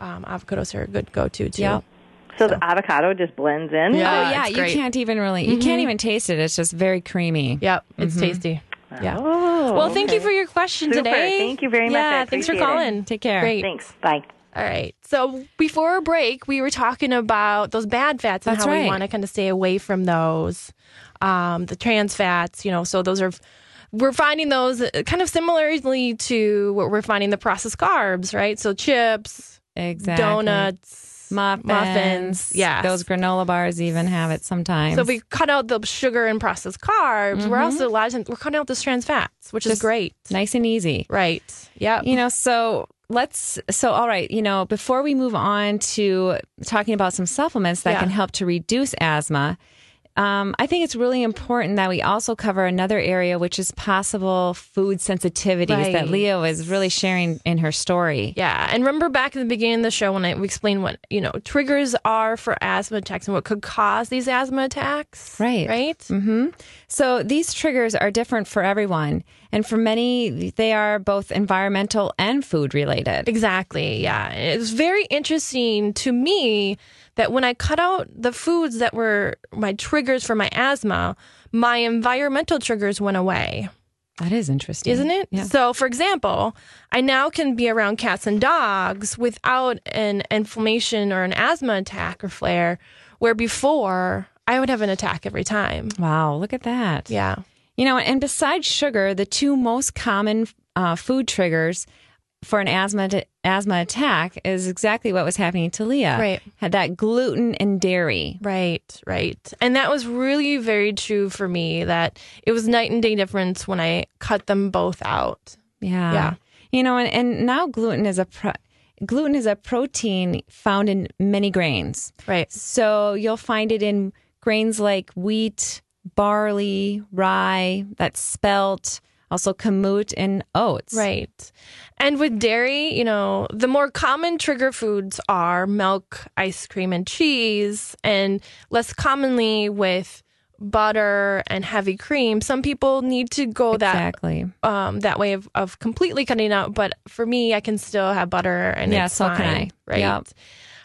[SPEAKER 1] Um, avocados are a good go to too.
[SPEAKER 2] Yep.
[SPEAKER 4] So the avocado just blends in.
[SPEAKER 1] Yeah.
[SPEAKER 2] oh yeah, you.
[SPEAKER 1] Mm-hmm.
[SPEAKER 2] can't even really you can't even taste it. It's just very creamy.
[SPEAKER 1] Yep, it's tasty. Yeah.
[SPEAKER 4] Oh,
[SPEAKER 1] well, thank you for your question
[SPEAKER 4] Super.
[SPEAKER 1] today.
[SPEAKER 4] Thank you very much.
[SPEAKER 1] Yeah, thanks for
[SPEAKER 4] appreciate it.
[SPEAKER 1] calling.
[SPEAKER 2] Take care.
[SPEAKER 1] Great.
[SPEAKER 4] Thanks. Bye.
[SPEAKER 1] All right. So before our break, we were talking about those bad fats and
[SPEAKER 2] That's
[SPEAKER 1] how we want to kind of stay away from those, um, the trans fats. You know, so those are we're finding those uh, kind of similarly to what we're finding the processed carbs, right? So chips,
[SPEAKER 2] Exactly.
[SPEAKER 1] donuts,
[SPEAKER 2] muffins,
[SPEAKER 1] muffins, yes.
[SPEAKER 2] Those granola bars even have it sometimes.
[SPEAKER 1] So if we cut out the sugar and processed carbs, we're also a lot of times we're cutting out the trans fats, which is great.
[SPEAKER 2] nice and easy.
[SPEAKER 1] Right. Yeah.
[SPEAKER 2] You know, so let's so all right, you know, before we move on to talking about some supplements that
[SPEAKER 1] Yeah.
[SPEAKER 2] can help to reduce asthma, um, I think it's really important that we also cover another area, which is possible food sensitivities that
[SPEAKER 1] Right.
[SPEAKER 2] Leah was really sharing in her story.
[SPEAKER 1] Yeah, and remember back in the beginning of the show when I we explained what you know triggers are for asthma attacks and what could cause these asthma attacks.
[SPEAKER 2] Right.
[SPEAKER 1] Right.
[SPEAKER 2] hmm So these triggers are different for everyone, and for many, they are both environmental and food related.
[SPEAKER 1] Exactly. Yeah, it's very interesting to me that when I cut out the foods that were my triggers for my asthma, my environmental triggers went away.
[SPEAKER 2] That is interesting,
[SPEAKER 1] isn't it?
[SPEAKER 2] Yeah.
[SPEAKER 1] So, for example, I now can be around cats and dogs without an inflammation or an asthma attack or flare, where before I would have an attack every time.
[SPEAKER 2] Wow, look at that.
[SPEAKER 1] Yeah.
[SPEAKER 2] You know, and besides sugar, the two most common uh, food triggers for an asthma asthma attack is exactly what was happening to Leah.
[SPEAKER 1] Right.
[SPEAKER 2] Had that gluten and dairy.
[SPEAKER 1] Right, right. And that was really very true for me that it was night and day difference when I cut them both out.
[SPEAKER 2] Yeah.
[SPEAKER 1] Yeah.
[SPEAKER 2] You know, and, and now gluten is a pro- gluten is a protein found in many grains.
[SPEAKER 1] Right.
[SPEAKER 2] So you'll find it in grains like wheat, barley, rye, that's spelt, also kamut and oats.
[SPEAKER 1] Right. And with dairy, you know, the more common trigger foods are milk, ice cream, and cheese, and less commonly with butter and heavy cream. Some people need to go
[SPEAKER 2] Exactly.
[SPEAKER 1] that um, that way of, of completely cutting out, but for me, I can still have butter and
[SPEAKER 2] Yeah,
[SPEAKER 1] it's
[SPEAKER 2] so can I.
[SPEAKER 1] Right.
[SPEAKER 2] Yep.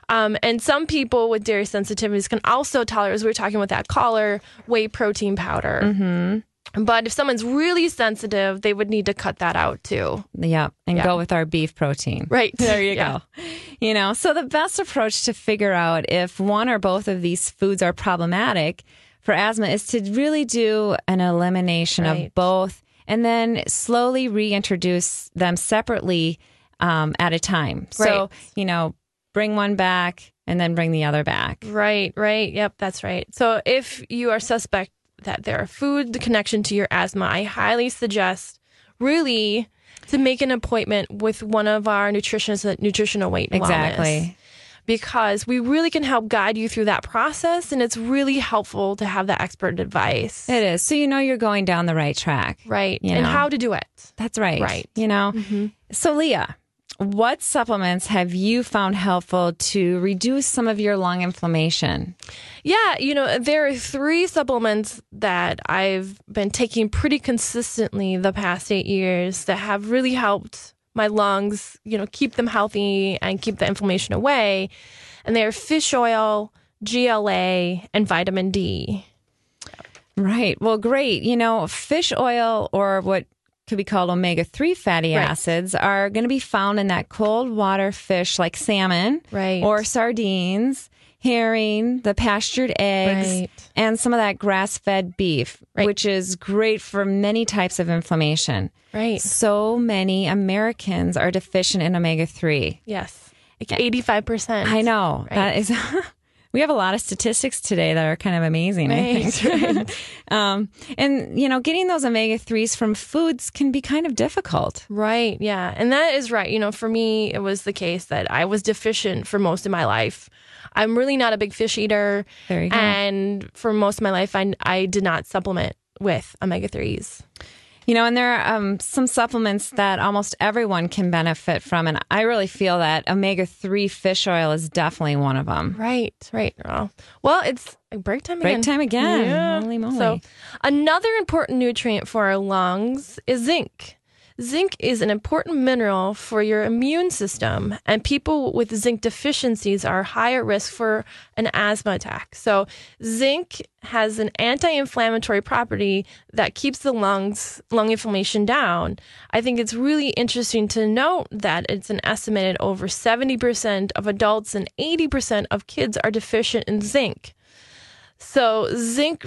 [SPEAKER 1] Um, and some people with dairy sensitivities can also tolerate, as we were talking with that caller, whey protein powder. Mm-hmm. But if someone's really sensitive, they would need to cut that out too.
[SPEAKER 2] Yep. And
[SPEAKER 1] Yeah.
[SPEAKER 2] go with our beef protein.
[SPEAKER 1] Right.
[SPEAKER 2] There you
[SPEAKER 1] Yeah.
[SPEAKER 2] go. You know, so the best approach to figure out if one or both of these foods are problematic for asthma is to really do an elimination
[SPEAKER 1] Right.
[SPEAKER 2] of both and then slowly reintroduce them separately um, at a time. So, you know, bring one back and then bring the other back.
[SPEAKER 1] Right, right. Yep, that's right. So if you are suspect that there are food the connection to your asthma, I highly suggest really to make an appointment with one of our nutritionists at Nutritional Weight and Wellness.
[SPEAKER 2] Exactly.
[SPEAKER 1] Because we really can help guide you through that process and it's really helpful to have that expert advice.
[SPEAKER 2] It is. So you know you're going down the right track.
[SPEAKER 1] right.
[SPEAKER 2] You
[SPEAKER 1] and
[SPEAKER 2] know.
[SPEAKER 1] how to do it.
[SPEAKER 2] That's right.
[SPEAKER 1] Right.
[SPEAKER 2] You know? Mm-hmm. So, Leah, what supplements have you found helpful to reduce some of your lung inflammation?
[SPEAKER 1] Yeah, you know, there are three supplements that I've been taking pretty consistently the past eight years that have really helped my lungs, you know, keep them healthy and keep the inflammation away. And they're fish oil, GLA, and vitamin D.
[SPEAKER 2] Right. Well, great. You know, fish oil or what could be called omega 3 fatty
[SPEAKER 1] Right.
[SPEAKER 2] acids are going to be found in that cold water fish like salmon
[SPEAKER 1] Right.
[SPEAKER 2] or sardines, herring, the pastured eggs,
[SPEAKER 1] Right.
[SPEAKER 2] and some of that grass fed beef, which is great for many types of inflammation.
[SPEAKER 1] Right.
[SPEAKER 2] So many Americans are deficient in omega 3.
[SPEAKER 1] Yes. Like 85%.
[SPEAKER 2] I know. That is. We have a lot of statistics today that are kind of amazing, I think. um, and, you know, getting those omega 3s from foods can be kind of difficult.
[SPEAKER 1] Right. Yeah. And that is right. You know, for me, it was the case that I was deficient for most of my life. I'm really not a big fish eater.
[SPEAKER 2] There you go.
[SPEAKER 1] And for most of my life, I, I did not supplement with omega 3s.
[SPEAKER 2] You know, and there are um, some supplements that almost everyone can benefit from. And I really feel that omega 3 fish oil is definitely one of them.
[SPEAKER 1] Right. Right. Well, well it's break time again.
[SPEAKER 2] Break time again.
[SPEAKER 1] Yeah.
[SPEAKER 2] Holy moly.
[SPEAKER 1] So, another important nutrient for our lungs is zinc. Zinc is an important mineral for your immune system, and people with zinc deficiencies are higher risk for an asthma attack. So, zinc has an anti-inflammatory property that keeps the lungs lung inflammation down. I think it's really interesting to note that it's an estimated over 70% of adults and 80% of kids are deficient in zinc. So, zinc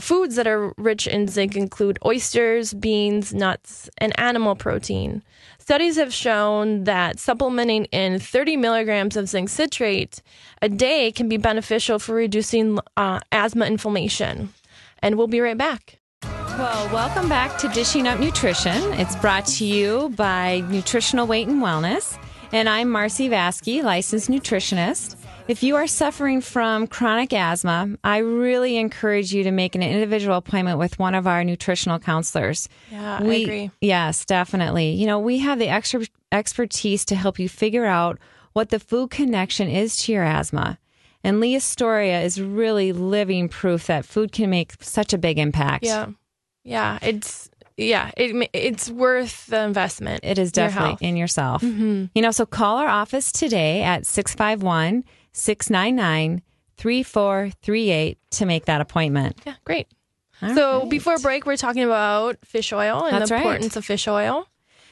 [SPEAKER 1] foods that are rich in zinc include oysters, beans, nuts, and animal protein. Studies have shown that supplementing in 30 milligrams of zinc citrate a day can be beneficial for reducing uh, asthma inflammation. And we'll be right back.
[SPEAKER 2] Well, welcome back to Dishing Up Nutrition. It's brought to you by Nutritional Weight and Wellness. And I'm Marcy Vaske, licensed nutritionist. If you are suffering from chronic asthma, I really encourage you to make an individual appointment with one of our nutritional counselors.
[SPEAKER 1] Yeah, I agree.
[SPEAKER 2] Yes, definitely. You know, we have the extra expertise to help you figure out what the food connection is to your asthma. And Leah Storia is really living proof that food can make such a big impact.
[SPEAKER 1] Yeah. Yeah. It's, yeah, it, it's worth the investment.
[SPEAKER 2] It is definitely
[SPEAKER 1] health.
[SPEAKER 2] in yourself.
[SPEAKER 1] Mm-hmm.
[SPEAKER 2] You know, so call our office today at 651 699 3438 to make that appointment.
[SPEAKER 1] Yeah, great.
[SPEAKER 2] All
[SPEAKER 1] so
[SPEAKER 2] right.
[SPEAKER 1] before break, we're talking about fish oil and
[SPEAKER 2] That's
[SPEAKER 1] the
[SPEAKER 2] right.
[SPEAKER 1] importance of fish oil.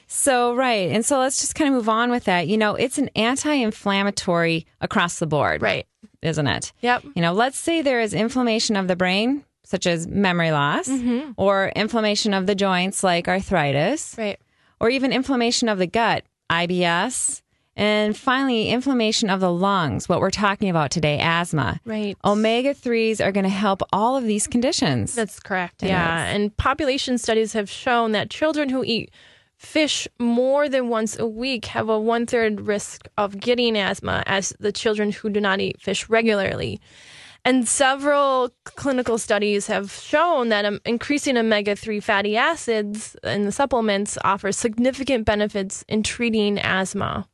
[SPEAKER 2] So, right. And so let's just kind of move on with that. You know, it's an anti inflammatory across the board.
[SPEAKER 1] Right.
[SPEAKER 2] Isn't it?
[SPEAKER 1] Yep.
[SPEAKER 2] You know, let's say there is inflammation of the brain, such as memory loss,
[SPEAKER 1] Mm-hmm.
[SPEAKER 2] or inflammation of the joints, like arthritis,
[SPEAKER 1] Right.
[SPEAKER 2] or even inflammation of the gut, IBS, and finally, inflammation of the lungs, what we're talking about today, asthma.
[SPEAKER 1] Right.
[SPEAKER 2] Omega 3s are going to help all of these conditions.
[SPEAKER 1] That's correct.
[SPEAKER 2] It
[SPEAKER 1] yeah.
[SPEAKER 2] is.
[SPEAKER 1] And population studies have shown that children who eat fish more than once a week have a one third risk of getting asthma as the children who do not eat fish regularly. And several clinical studies have shown that um, increasing omega 3 fatty acids in the supplements offers significant benefits in treating asthma.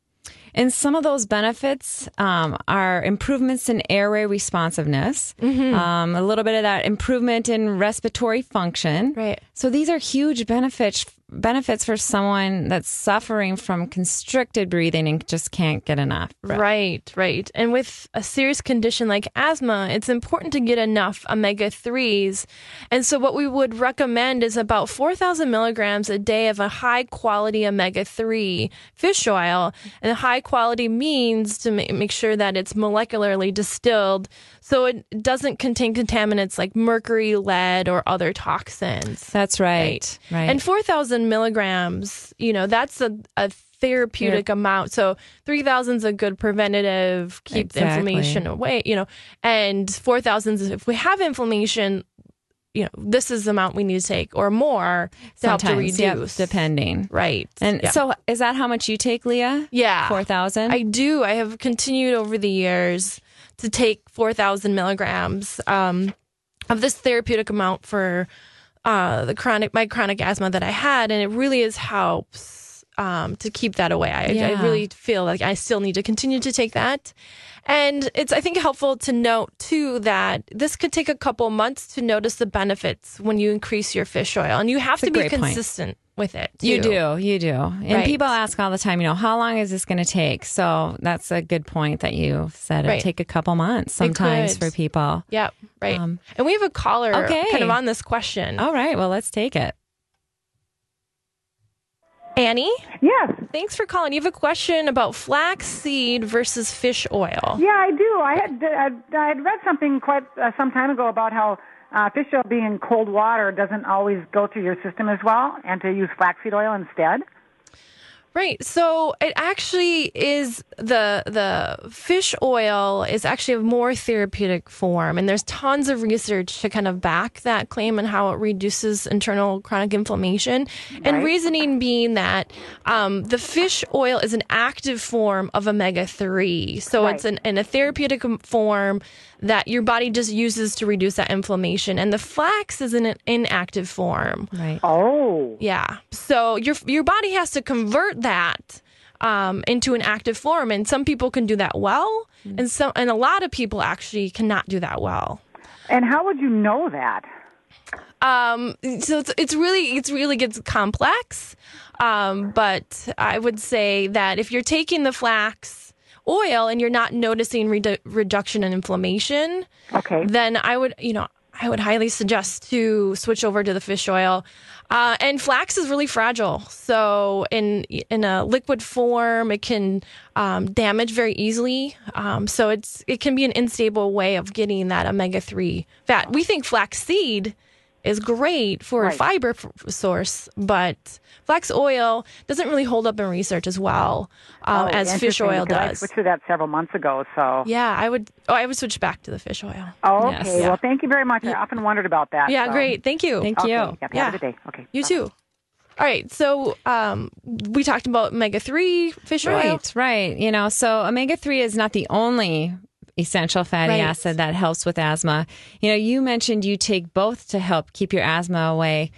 [SPEAKER 2] And some of those benefits um, are improvements in airway responsiveness,
[SPEAKER 1] Mm-hmm.
[SPEAKER 2] um, a little bit of that improvement in respiratory function.
[SPEAKER 1] Right.
[SPEAKER 2] So these are huge benefits benefits for someone that's suffering from constricted breathing and just can't get enough.
[SPEAKER 1] Right, right. And with a serious condition like asthma, it's important to get enough omega 3s. And so, what we would recommend is about 4,000 milligrams a day of a high quality omega 3 fish oil. And high quality means to make sure that it's molecularly distilled so it doesn't contain contaminants like mercury, lead, or other toxins.
[SPEAKER 2] That's right. Right.
[SPEAKER 1] And 4,000 milligrams, you know, that's a, a therapeutic amount. So 3,000 is a good preventative, keep
[SPEAKER 2] Exactly.
[SPEAKER 1] inflammation away, you know, and 4,000 is if we have inflammation, you know, this is the amount we need to take or more to help to
[SPEAKER 2] Sometimes, yep,
[SPEAKER 1] reduce.
[SPEAKER 2] depending.
[SPEAKER 1] Right.
[SPEAKER 2] And so, is that how much you take, Leah?
[SPEAKER 1] yeah.
[SPEAKER 2] Four thousand.
[SPEAKER 1] I do. I have continued over the years to take 4,000 milligrams um, of this therapeutic amount for uh, the chronic, my chronic asthma that I had, and it really is helps um, to keep that away. I,
[SPEAKER 2] Yeah.
[SPEAKER 1] I really feel like I still need to continue to take that. And it's, I think, helpful to note too that this could take a couple months to notice the benefits when you increase your fish oil, and you have
[SPEAKER 2] a
[SPEAKER 1] to be
[SPEAKER 2] great point.
[SPEAKER 1] consistent with it.
[SPEAKER 2] You do, you do. And
[SPEAKER 1] Right.
[SPEAKER 2] people ask all the time, you know, how long is this going to take? So that's a good point that you said. It
[SPEAKER 1] Right.
[SPEAKER 2] take a couple months sometimes for people.
[SPEAKER 1] Yep. Right.
[SPEAKER 2] Um,
[SPEAKER 1] and we have a caller
[SPEAKER 2] okay.
[SPEAKER 1] kind of on this question.
[SPEAKER 2] All right, well, let's take it.
[SPEAKER 1] Annie,
[SPEAKER 5] Yes.
[SPEAKER 1] thanks for calling. You have a question about flaxseed versus fish oil.
[SPEAKER 5] Yeah, I do. I had I had read something quite uh, some time ago about how uh, fish oil being in cold water doesn't always go through your system as well, and to use flaxseed oil instead.
[SPEAKER 1] Right. So it actually is the the fish oil is actually a more therapeutic form, and there's tons of research to kind of back that claim and how it reduces internal chronic inflammation. And reasoning being that um, the fish oil is an active form of omega three, so it's an, in a therapeutic form that your body just uses to reduce that inflammation, and the flax is in an inactive form.
[SPEAKER 2] Right.
[SPEAKER 5] Oh.
[SPEAKER 1] Yeah. So your your body has to convert that um, into an active form, and some people can do that well, and some and a lot of people actually cannot do that well.
[SPEAKER 5] And how would you know that?
[SPEAKER 1] Um, so it's, it's really it's really gets complex, um, but I would say that if you're taking the flax oil and you're not noticing redu- reduction in inflammation,
[SPEAKER 5] Okay.
[SPEAKER 1] then I would, you know, I would highly suggest to switch over to the fish oil. Uh, and flax is really fragile, so in in a liquid form, it can um, damage very easily. Um, so it's it can be an unstable way of getting that omega three fat. We think flaxseed is great for a fiber f- source, but flax oil doesn't really hold up in research as well um,
[SPEAKER 5] Oh,
[SPEAKER 1] as fish oil
[SPEAKER 5] because I
[SPEAKER 1] does.
[SPEAKER 5] switched to that several months ago. So.
[SPEAKER 1] Yeah, I would. Oh, I would switch back to the fish oil.
[SPEAKER 5] Oh,
[SPEAKER 2] Yes.
[SPEAKER 5] okay.
[SPEAKER 1] Yeah.
[SPEAKER 5] Well, thank you very much. I often wondered about that.
[SPEAKER 1] Yeah,
[SPEAKER 5] so-
[SPEAKER 1] great. Thank you.
[SPEAKER 2] Thank
[SPEAKER 5] Okay.
[SPEAKER 2] you.
[SPEAKER 5] Yep,
[SPEAKER 1] Yeah.
[SPEAKER 5] Have a good day. Okay.
[SPEAKER 1] You
[SPEAKER 5] bye.
[SPEAKER 1] too. All right. So um, we talked about omega three fish oil.
[SPEAKER 2] Right, right. You know, so omega 3 is not the only essential fatty
[SPEAKER 1] Right.
[SPEAKER 2] acid that helps with asthma. You know, you mentioned you take both to help keep your asthma away.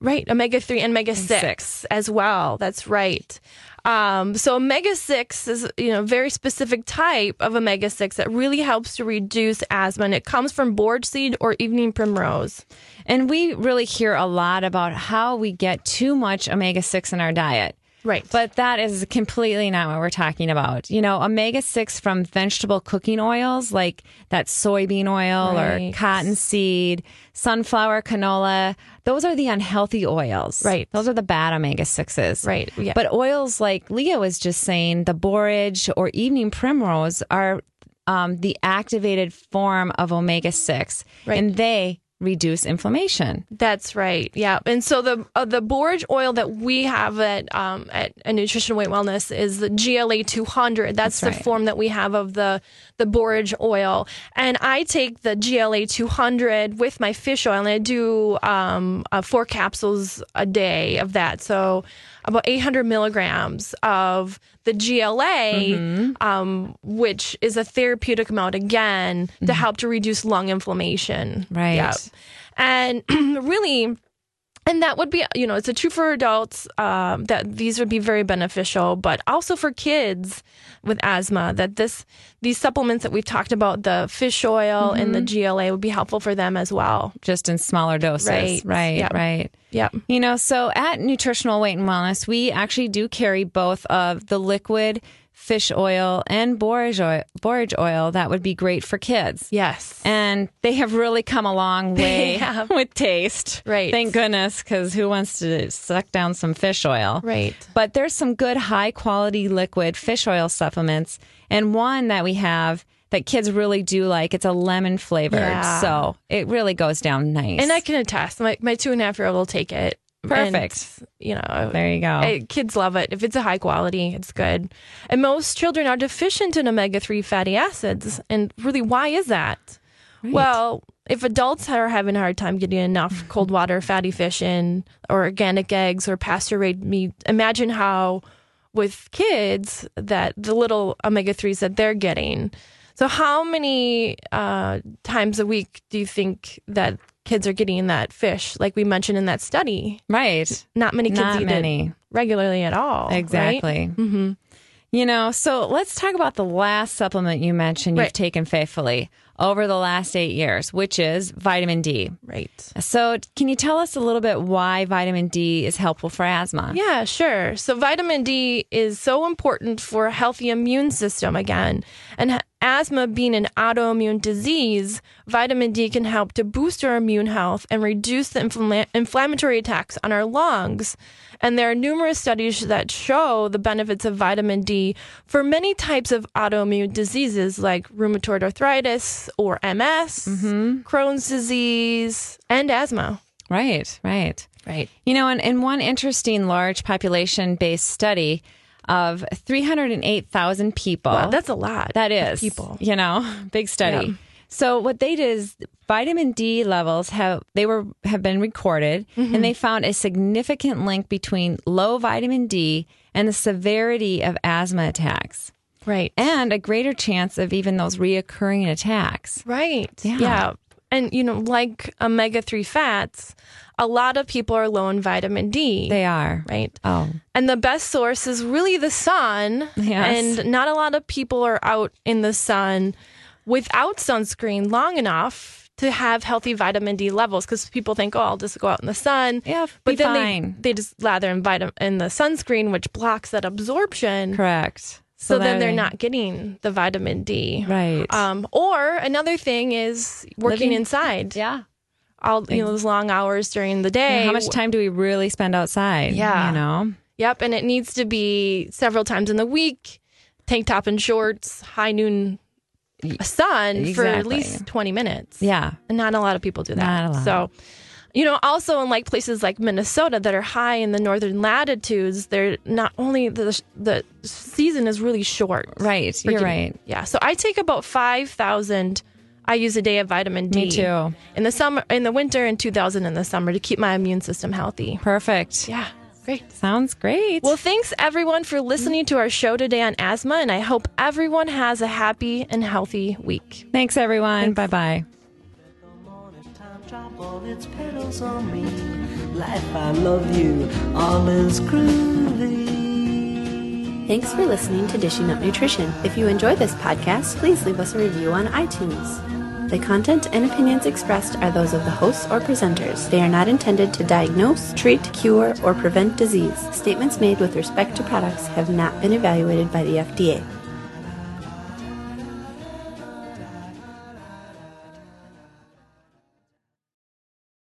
[SPEAKER 1] Right. Omega three and omega six,
[SPEAKER 2] six.
[SPEAKER 1] as well. That's right. Um, so omega six is you know a very specific type of omega six that really helps to reduce asthma, and it comes from borage seed or evening primrose.
[SPEAKER 2] And we really hear a lot about how we get too much omega 6 in our diet.
[SPEAKER 1] Right.
[SPEAKER 2] But that is completely not what we're talking about. You know, omega 6 from vegetable cooking oils like that soybean oil
[SPEAKER 1] Right.
[SPEAKER 2] or cottonseed, sunflower, canola, those are the unhealthy oils.
[SPEAKER 1] Right.
[SPEAKER 2] Those are the bad omega 6s.
[SPEAKER 1] Right, yeah.
[SPEAKER 2] But oils like Leah was just saying, the borage or evening primrose are um, the activated form of omega 6.
[SPEAKER 1] Right.
[SPEAKER 2] And they reduce inflammation.
[SPEAKER 1] That's right. Yeah. And so the uh, the borage oil that we have at um, at, at Nutrition Weight Wellness is the GLA 200. That's, the
[SPEAKER 2] right.
[SPEAKER 1] form that we have of the the borage oil. And I take the GLA 200 with my fish oil, and I do um, uh, four capsules a day of that. So about 800 milligrams of the GLA, um, which is a therapeutic amount again to help to reduce lung inflammation.
[SPEAKER 2] Right.
[SPEAKER 1] Yeah. And really, and that would be, you know, it's a true for adults um, that these would be very beneficial, but also for kids with asthma. That this these supplements that we've talked about, the fish oil and the GLA, would be helpful for them as well.
[SPEAKER 2] Just in smaller doses.
[SPEAKER 1] Right.
[SPEAKER 2] Right.
[SPEAKER 1] Yeah.
[SPEAKER 2] Right.
[SPEAKER 1] Yep.
[SPEAKER 2] You know, so at Nutritional Weight and Wellness, we actually do carry both of the liquid fish oil and borage oil, borage oil that would be great for kids.
[SPEAKER 1] Yes.
[SPEAKER 2] And they have really come a long way with taste.
[SPEAKER 1] Right.
[SPEAKER 2] Thank goodness, because who wants to suck down some fish oil?
[SPEAKER 1] Right.
[SPEAKER 2] But there's some good high quality liquid fish oil supplements. And one that we have that kids really do like, it's a lemon flavored.
[SPEAKER 1] Yeah.
[SPEAKER 2] So it really goes down nice.
[SPEAKER 1] And I can attest, my, my two and a half year old will take it.
[SPEAKER 2] Perfect.
[SPEAKER 1] And, you know,
[SPEAKER 2] there you go.
[SPEAKER 1] kids love it. If it's a high quality, it's good. And most children are deficient in omega 3 fatty acids. And really, why is that? Well, if adults are having a hard time getting enough cold water fatty fish in, or organic eggs, or pasture raised meat, imagine how with kids that the little omega 3s that they're getting. So, how many uh, times a week do you think that kids are getting that fish, like we mentioned in that study?
[SPEAKER 2] right.
[SPEAKER 1] Not many kids
[SPEAKER 2] Not
[SPEAKER 1] eat
[SPEAKER 2] many.
[SPEAKER 1] it regularly at all.
[SPEAKER 2] Exactly. Mm-hmm. You know, so let's talk about the last supplement you mentioned you've
[SPEAKER 1] Right.
[SPEAKER 2] taken faithfully over the last eight years, which is vitamin D.
[SPEAKER 1] Right.
[SPEAKER 2] So, can you tell us a little bit why vitamin D is helpful for asthma?
[SPEAKER 1] Yeah, sure. So, vitamin D is so important for a healthy immune system again. And asthma being an autoimmune disease, vitamin D can help to boost our immune health and reduce the infl- inflammatory attacks on our lungs. And there are numerous studies that show the benefits of vitamin D for many types of autoimmune diseases like rheumatoid arthritis or MS, mm-hmm. Crohn's disease, and asthma.
[SPEAKER 2] Right, right.
[SPEAKER 1] Right.
[SPEAKER 2] You know, in, in one interesting large population based study, of 308,000 people.
[SPEAKER 1] Wow, that's a lot.
[SPEAKER 2] That is.
[SPEAKER 1] People.
[SPEAKER 2] You know, big study. Yeah. So what they did is vitamin D levels have they were have been recorded mm-hmm. and they found a significant link between low vitamin D and the severity of asthma attacks.
[SPEAKER 1] Right.
[SPEAKER 2] And a greater chance of even those reoccurring attacks.
[SPEAKER 1] Right. Yeah. yeah. And you know, like omega 3 fats, a lot of people are low in vitamin D.
[SPEAKER 2] They are.
[SPEAKER 1] Right.
[SPEAKER 2] Oh.
[SPEAKER 1] And the best source is really the sun.
[SPEAKER 2] Yes.
[SPEAKER 1] And not a lot of people are out in the sun without sunscreen long enough to have healthy vitamin D levels because people think, oh, I'll just go out in the sun.
[SPEAKER 2] Yeah,
[SPEAKER 1] but then
[SPEAKER 2] fine.
[SPEAKER 1] They, they just lather in, vitamin, in the sunscreen, which blocks that absorption.
[SPEAKER 2] Correct.
[SPEAKER 1] So, so then they're not getting the vitamin D.
[SPEAKER 2] Right.
[SPEAKER 1] Um, or another thing is working
[SPEAKER 2] Living,
[SPEAKER 1] inside.
[SPEAKER 2] Yeah.
[SPEAKER 1] All you know, those long hours during the day.
[SPEAKER 2] Yeah, how much time do we really spend outside?
[SPEAKER 1] Yeah.
[SPEAKER 2] You know?
[SPEAKER 1] Yep. And it needs to be several times in the week, tank top and shorts, high noon sun exactly. for at least 20 minutes.
[SPEAKER 2] Yeah.
[SPEAKER 1] And not a lot of people do that. So, you know, also in like places like Minnesota that are high in the northern latitudes, they're not only the the season is really short.
[SPEAKER 2] Right. You're right.
[SPEAKER 1] Yeah. So I take about 5,000 IU a day of vitamin D.
[SPEAKER 2] Me too.
[SPEAKER 1] In the summer in the winter and 2000 in the summer to keep my immune system healthy.
[SPEAKER 2] Perfect.
[SPEAKER 1] Yeah. Great.
[SPEAKER 2] Sounds great.
[SPEAKER 1] Well, thanks everyone for listening to our show today on asthma, and I hope everyone has a happy and healthy week.
[SPEAKER 2] Thanks, everyone. Bye bye.
[SPEAKER 6] Thanks for listening to Dishing Up Nutrition. If you enjoy this podcast, please leave us a review on iTunes. The content and opinions expressed are those of the hosts or presenters. They are not intended to diagnose, treat, cure, or prevent disease. Statements made with respect to products have not been evaluated by the FDA.